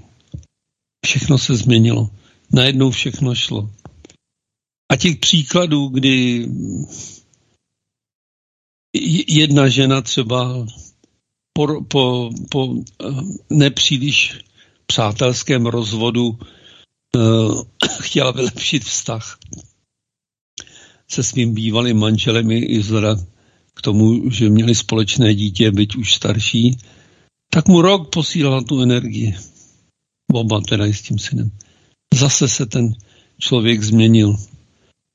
Všechno se změnilo. Najednou všechno šlo. A těch příkladů, kdy jedna žena třeba po, po, po eh, nepříliš přátelském rozvodu uh, chtěla vylepšit vztah se svým bývalým manželem i vzhledem k tomu, že měli společné dítě, byť už starší, tak mu rok posílala tu energii. Oba teda s tím synem. zase se ten člověk změnil.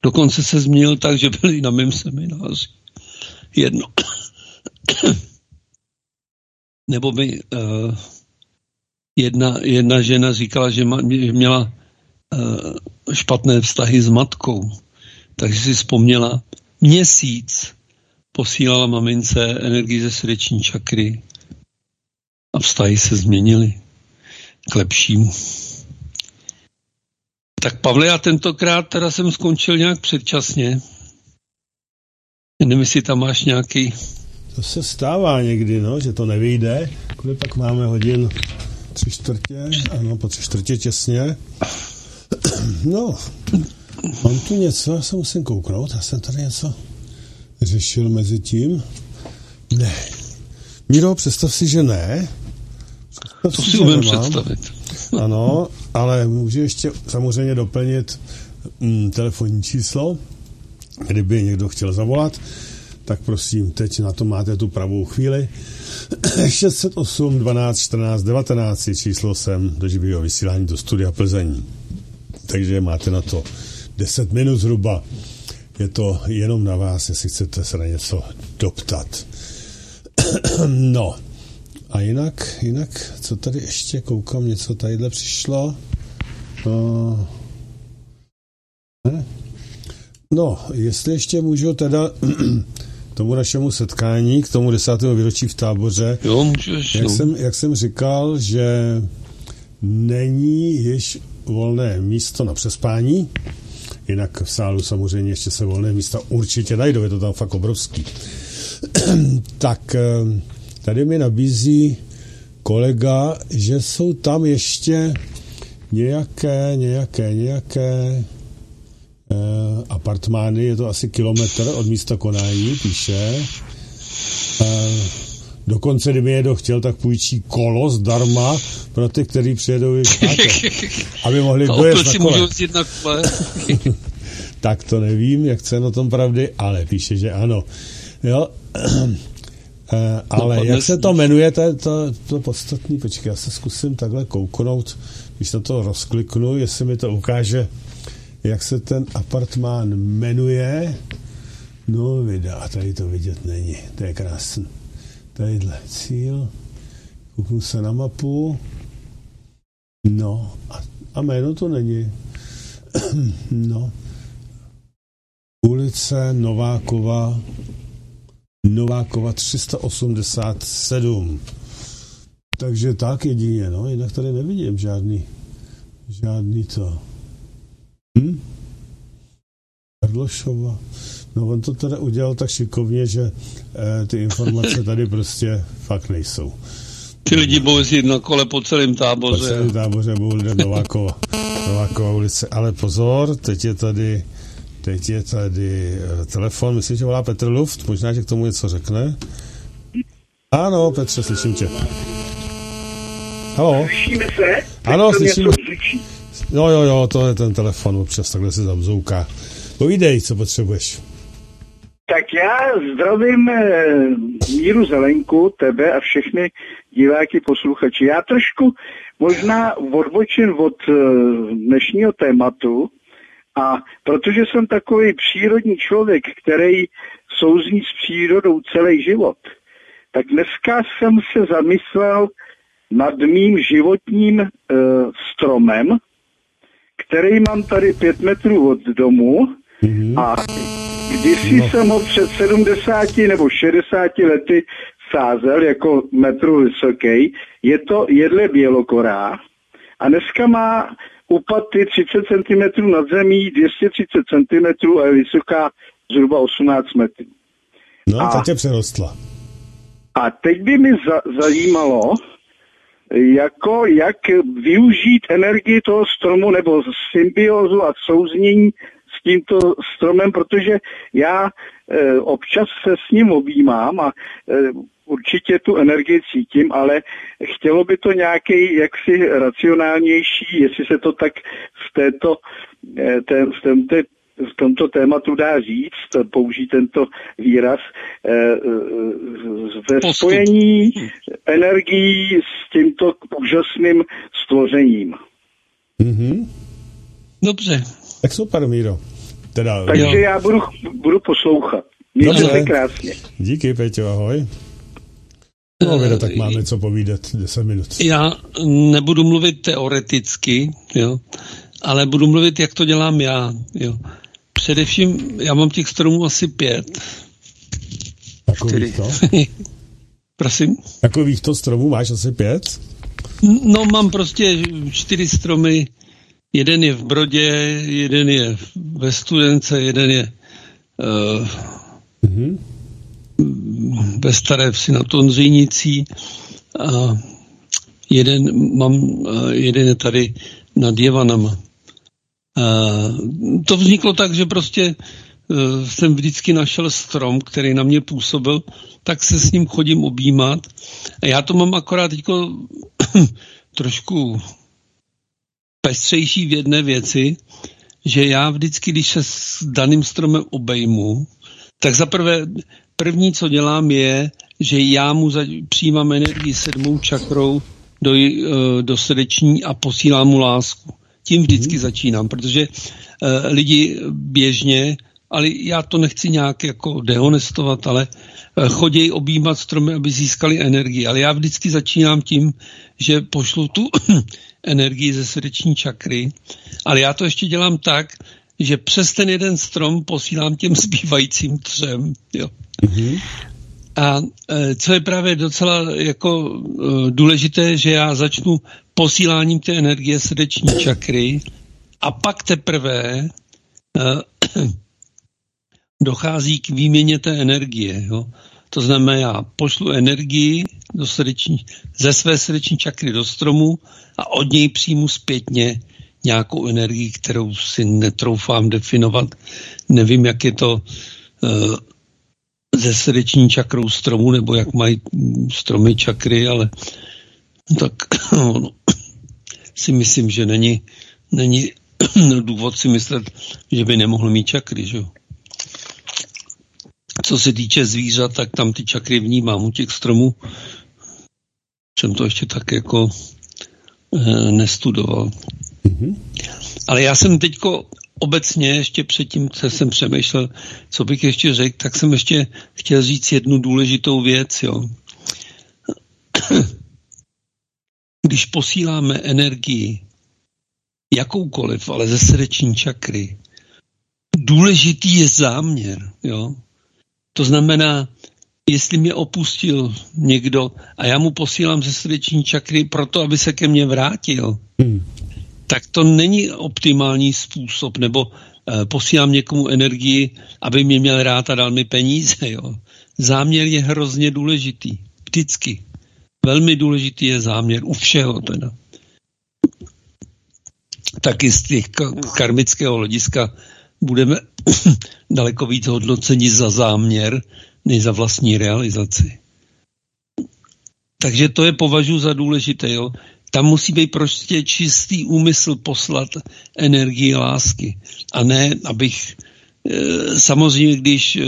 Dokonce se změnil tak, že byli na mém semináři. Jedno. Nebo mi uh, jedna, jedna žena říkala, že, ma, měla uh, špatné vztahy s matkou. Takže si vzpomněla, měsíc posílala mamince energii ze srdeční čakry a vztahy se změnily k lepšímu. Tak Pavle, já tentokrát teda jsem skončil nějak předčasně. Nevím, jestli tam máš nějaký... To se stává někdy, no, že to nevyjde. Kolik pak máme hodin? Tři čtvrtě? Ano, po tři čtvrtě těsně. No, mám tu něco, já se musím kouknout, já jsem tady něco řešil mezi tím. Ne. Míro, představ si, že ne. Představ to si, si umím představit. Ano, ale můžu ještě samozřejmě doplnit mm, telefonní číslo, kdyby někdo chtěl zavolat, tak prosím, teď na to máte tu pravou chvíli. 608 12 14 19 je číslo sem do živého vysílání do studia Plzeň. Takže máte na to 10 minut zhruba. Je to jenom na vás, jestli chcete se na něco doptat. no, a jinak, jinak, co tady ještě koukám, něco tadyhle přišlo. No, no jestli ještě můžu teda tomu našemu setkání, k tomu desátému výročí v táboře. Jo, můžeš. Jak, no. jsem, jak jsem říkal, že není již volné místo na přespání, jinak v sálu samozřejmě ještě se volné místa určitě najdou, je to tam fakt obrovský. tak eh, tady mi nabízí kolega, že jsou tam ještě nějaké, nějaké, nějaké eh, apartmány, je to asi kilometr od místa konání, píše. Eh, dokonce, kdyby někdo chtěl, tak půjčí kolo zdarma pro ty, kteří přijedou i aby mohli dojet na kole. na kole. tak to nevím, jak se na tom pravdy, ale píše, že ano. Jo, Uh, ale no, jak se to jmenuje, to je to, to podstatný. Počkej, já se zkusím takhle kouknout, když na to rozkliknu, jestli mi to ukáže, jak se ten apartmán jmenuje. No, videa, tady to vidět není. To je krásný. Tadyhle cíl. Kouknu se na mapu. No, a, a jméno to není. no. Ulice Novákova Novákova 387. Takže tak jedině, no, jinak tady nevidím žádný, žádný to. Hm? Karlošova. No on to teda udělal tak šikovně, že eh, ty informace tady prostě fakt nejsou. Ty lidi budou jezdit na kole po celém táboře. Po celém táboře budou lidé Novákova, Novákova ulice. Ale pozor, teď je tady Teď je tady eh, telefon, myslím, že volá Petr Luft, možná, že k tomu něco řekne. Ano, Petře, slyším tě. Halo? Slyšíme se? Ano, slyšíme. No jo, jo, to je ten telefon, občas takhle se zabzouká. Povídej, co potřebuješ. Tak já zdravím eh, Míru Zelenku, tebe a všechny diváky, posluchači. Já trošku možná odbočím od eh, dnešního tématu, a protože jsem takový přírodní člověk, který souzní s přírodou celý život, tak dneska jsem se zamyslel nad mým životním e, stromem, který mám tady pět metrů od domu mm-hmm. a kdysi no. jsem ho před 70 nebo 60 lety sázel jako metru vysoký. Je to jedle bělokorá a dneska má upaty 30 cm nad zemí, 230 cm a je vysoká zhruba 18 metrů. No, a, tě přerostla. A teď by mi za, zajímalo, jako jak využít energii toho stromu nebo symbiózu a souznění s tímto stromem, protože já e, občas se s ním objímám a e, určitě tu energii cítím, ale chtělo by to nějaký jaksi racionálnější, jestli se to tak v této, eh, té, v tomto, v tomto tématu dá říct, použít tento výraz, eh, eh, ve spojení energií s tímto úžasným stvořením. Mm-hmm. Dobře. Tak super, Míro. Teda, Takže Jo. já budu, budu poslouchat. Mějte Dobře. se krásně. díky, Peťo, ahoj. No, Věda, tak máme co povídat 10 minut. Já nebudu mluvit teoreticky, jo, ale budu mluvit, jak to dělám já. Jo. Především, já mám těch stromů asi pět. Takových to? Prosím? Takových to stromů máš asi pět? No, mám prostě čtyři stromy. Jeden je v Brodě, jeden je ve Studence, jeden je uh, Mhm. ve Staré vsi na Tonřejnicí a jeden, mám, uh, jeden je tady nad Jevanama. To vzniklo tak, že prostě uh, jsem vždycky našel strom, který na mě působil, tak se s ním chodím objímat. A já to mám akorát teďko trošku pestřejší v jedné věci, že já vždycky, když se s daným stromem obejmu, tak zaprvé první, co dělám, je, že já mu za, přijímám energii sedmou čakrou do, eh, do srdeční a posílám mu lásku. Tím vždycky hmm. začínám, protože uh, lidi běžně, ale já to nechci nějak jako dehonestovat, ale uh, chodí objímat stromy, aby získali energii. Ale já vždycky začínám tím, že pošlu tu energii ze srdeční čakry, ale já to ještě dělám tak, že přes ten jeden strom posílám těm zbývajícím třem. Jo. Mhm. A e, co je právě docela jako e, důležité, že já začnu posíláním té energie srdeční čakry a pak teprve e, dochází k výměně té energie. Jo. To znamená, já pošlu energii do srdeční, ze své srdeční čakry do stromu a od něj přijmu zpětně nějakou energii, kterou si netroufám definovat. Nevím, jak je to uh, ze srdeční čakrou stromu, nebo jak mají stromy čakry, ale tak si myslím, že není, není důvod si myslet, že by nemohl mít čakry. Že? Co se týče zvířat, tak tam ty čakry vnímám u těch stromů. Jsem to ještě tak jako e, nestudoval. Ale já jsem teďko obecně ještě předtím, co jsem přemýšlel, co bych ještě řekl, tak jsem ještě chtěl říct jednu důležitou věc. Jo. Když posíláme energii, jakoukoliv, ale ze srdeční čakry, důležitý je záměr. Jo. To znamená, jestli mě opustil někdo a já mu posílám ze srdeční čakry proto, aby se ke mně vrátil, Hmm. tak to není optimální způsob, nebo e, posílám někomu energii, aby mě měl rád a dal mi peníze. Jo. Záměr je hrozně důležitý. Vždycky. Velmi důležitý je záměr. U všeho teda. Taky z těch ka- karmického hlediska budeme daleko víc hodnoceni za záměr, než za vlastní realizaci. Takže to je považuji za důležité. Jo? Tam musí být prostě čistý úmysl poslat energii lásky. A ne, abych e, samozřejmě, když e,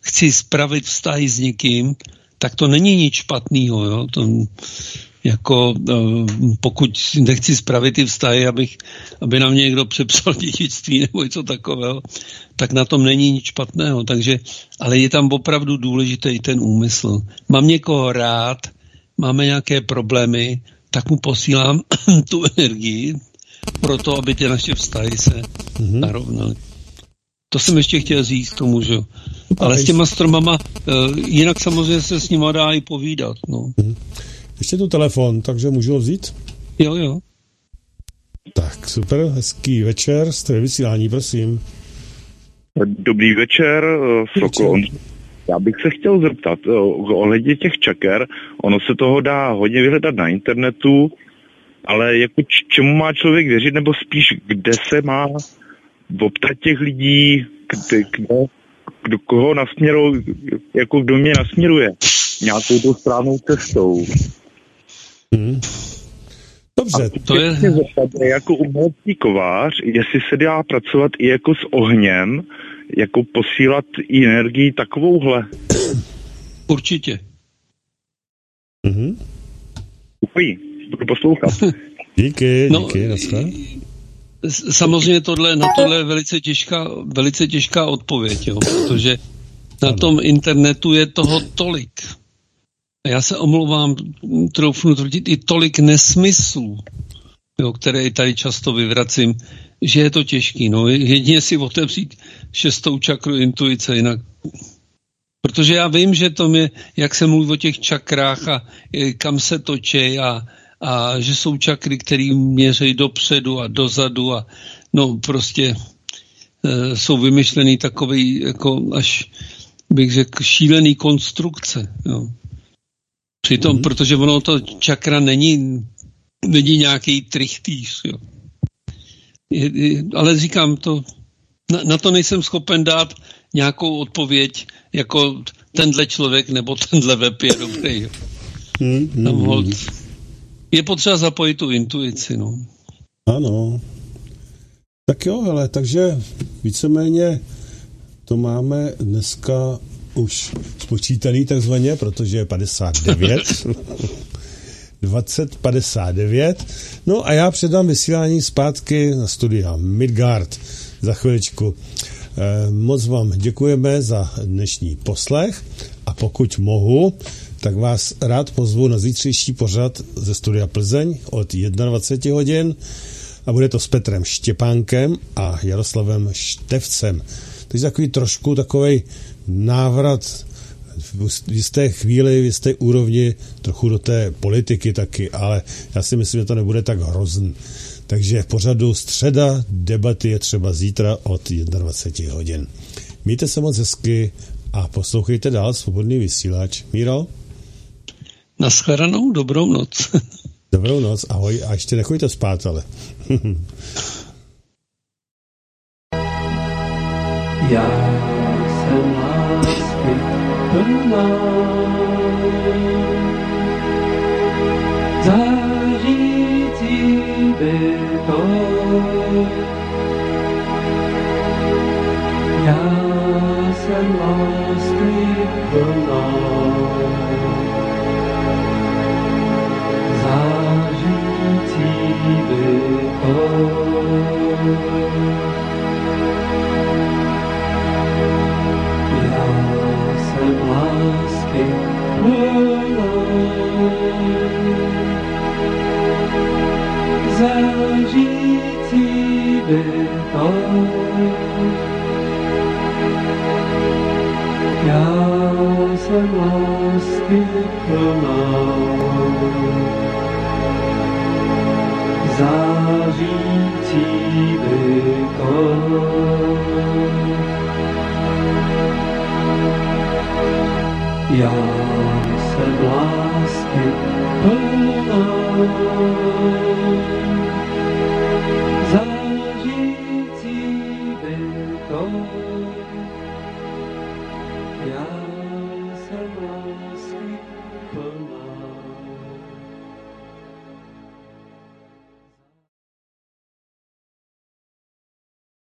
chci spravit vztahy s někým, tak to není nic špatného. Jo? To, jako e, pokud nechci spravit ty vztahy, abych, aby na mě někdo přepsal dědictví nebo něco takového, tak na tom není nic špatného. Takže, ale je tam opravdu důležitý ten úmysl. Mám někoho rád, máme nějaké problémy, tak mu posílám tu energii pro to, aby ty naše vztahy se mm-hmm. narovnaly. To jsem ještě chtěl říct tomu, že. Ale s těma stromama, uh, jinak samozřejmě se s nima dá i povídat, no. Ještě tu telefon, takže můžu ho vzít? Jo, jo. Tak, super, hezký večer, jste ve vysílání, prosím. Dobrý večer, eh, Sokol. Já bych se chtěl zeptat eh, ohledně těch čaker. Ono se toho dá hodně vyhledat na internetu, ale jako č- čemu má člověk věřit, nebo spíš kde se má optat těch lidí, kde, kde, kdo koho nasměruje, jako kdo mě nasměruje nějakou tou správnou cestou. Hmm. Dobře. To je... Zeptat, jako umělecký kovář, jestli se dá pracovat i jako s ohněm, jako posílat i energii takovouhle. Určitě. Mhm. Děkuji, budu poslouchat. Díky, No, díky, naschle. Samozřejmě tohle, na tohle je velice těžká, velice těžká odpověď, jo, protože na tom internetu je toho tolik. A já se omlouvám, troufnu tvrdit, i tolik nesmyslů, jo, které i tady často vyvracím, že je to těžký. No, jedině si otevřít šestou čakru intuice, jinak Protože já vím, že to je, jak se mluví o těch čakrách a kam se točí a, a že jsou čakry, které měří dopředu a dozadu a no prostě e, jsou vymyšlený takový jako až bych řekl šílený konstrukce. Jo. Přitom, mm-hmm. protože ono to čakra není, není nějaký trichtýř. Jo. Je, je, ale říkám to, na, na to nejsem schopen dát nějakou odpověď, jako tenhle člověk nebo tenhle web je dobrý. Mm, mm, hold, je potřeba zapojit tu intuici. No. Ano. Tak jo, ale takže víceméně to máme dneska už spočítaný takzvaně, protože je 59. 2059. No a já předám vysílání zpátky na studia Midgard za chviličku. Eh, moc vám děkujeme za dnešní poslech a pokud mohu, tak vás rád pozvu na zítřejší pořad ze studia Plzeň od 21 hodin a bude to s Petrem Štěpánkem a Jaroslavem Števcem. Takže takový trošku takový návrat v jisté chvíli, v jisté úrovni trochu do té politiky taky, ale já si myslím, že to nebude tak hrozný. Takže v pořadu středa debaty je třeba zítra od 21 hodin. Mějte se moc hezky a poslouchejte dál svobodný vysílač. Míro? Naschledanou, dobrou noc. dobrou noc, ahoj a ještě nechoďte spát, ale. Já jsem lásky plná. Já jsem lásky plná. Já jsem lásky plná zářící bytost. Já jsem lásky plná,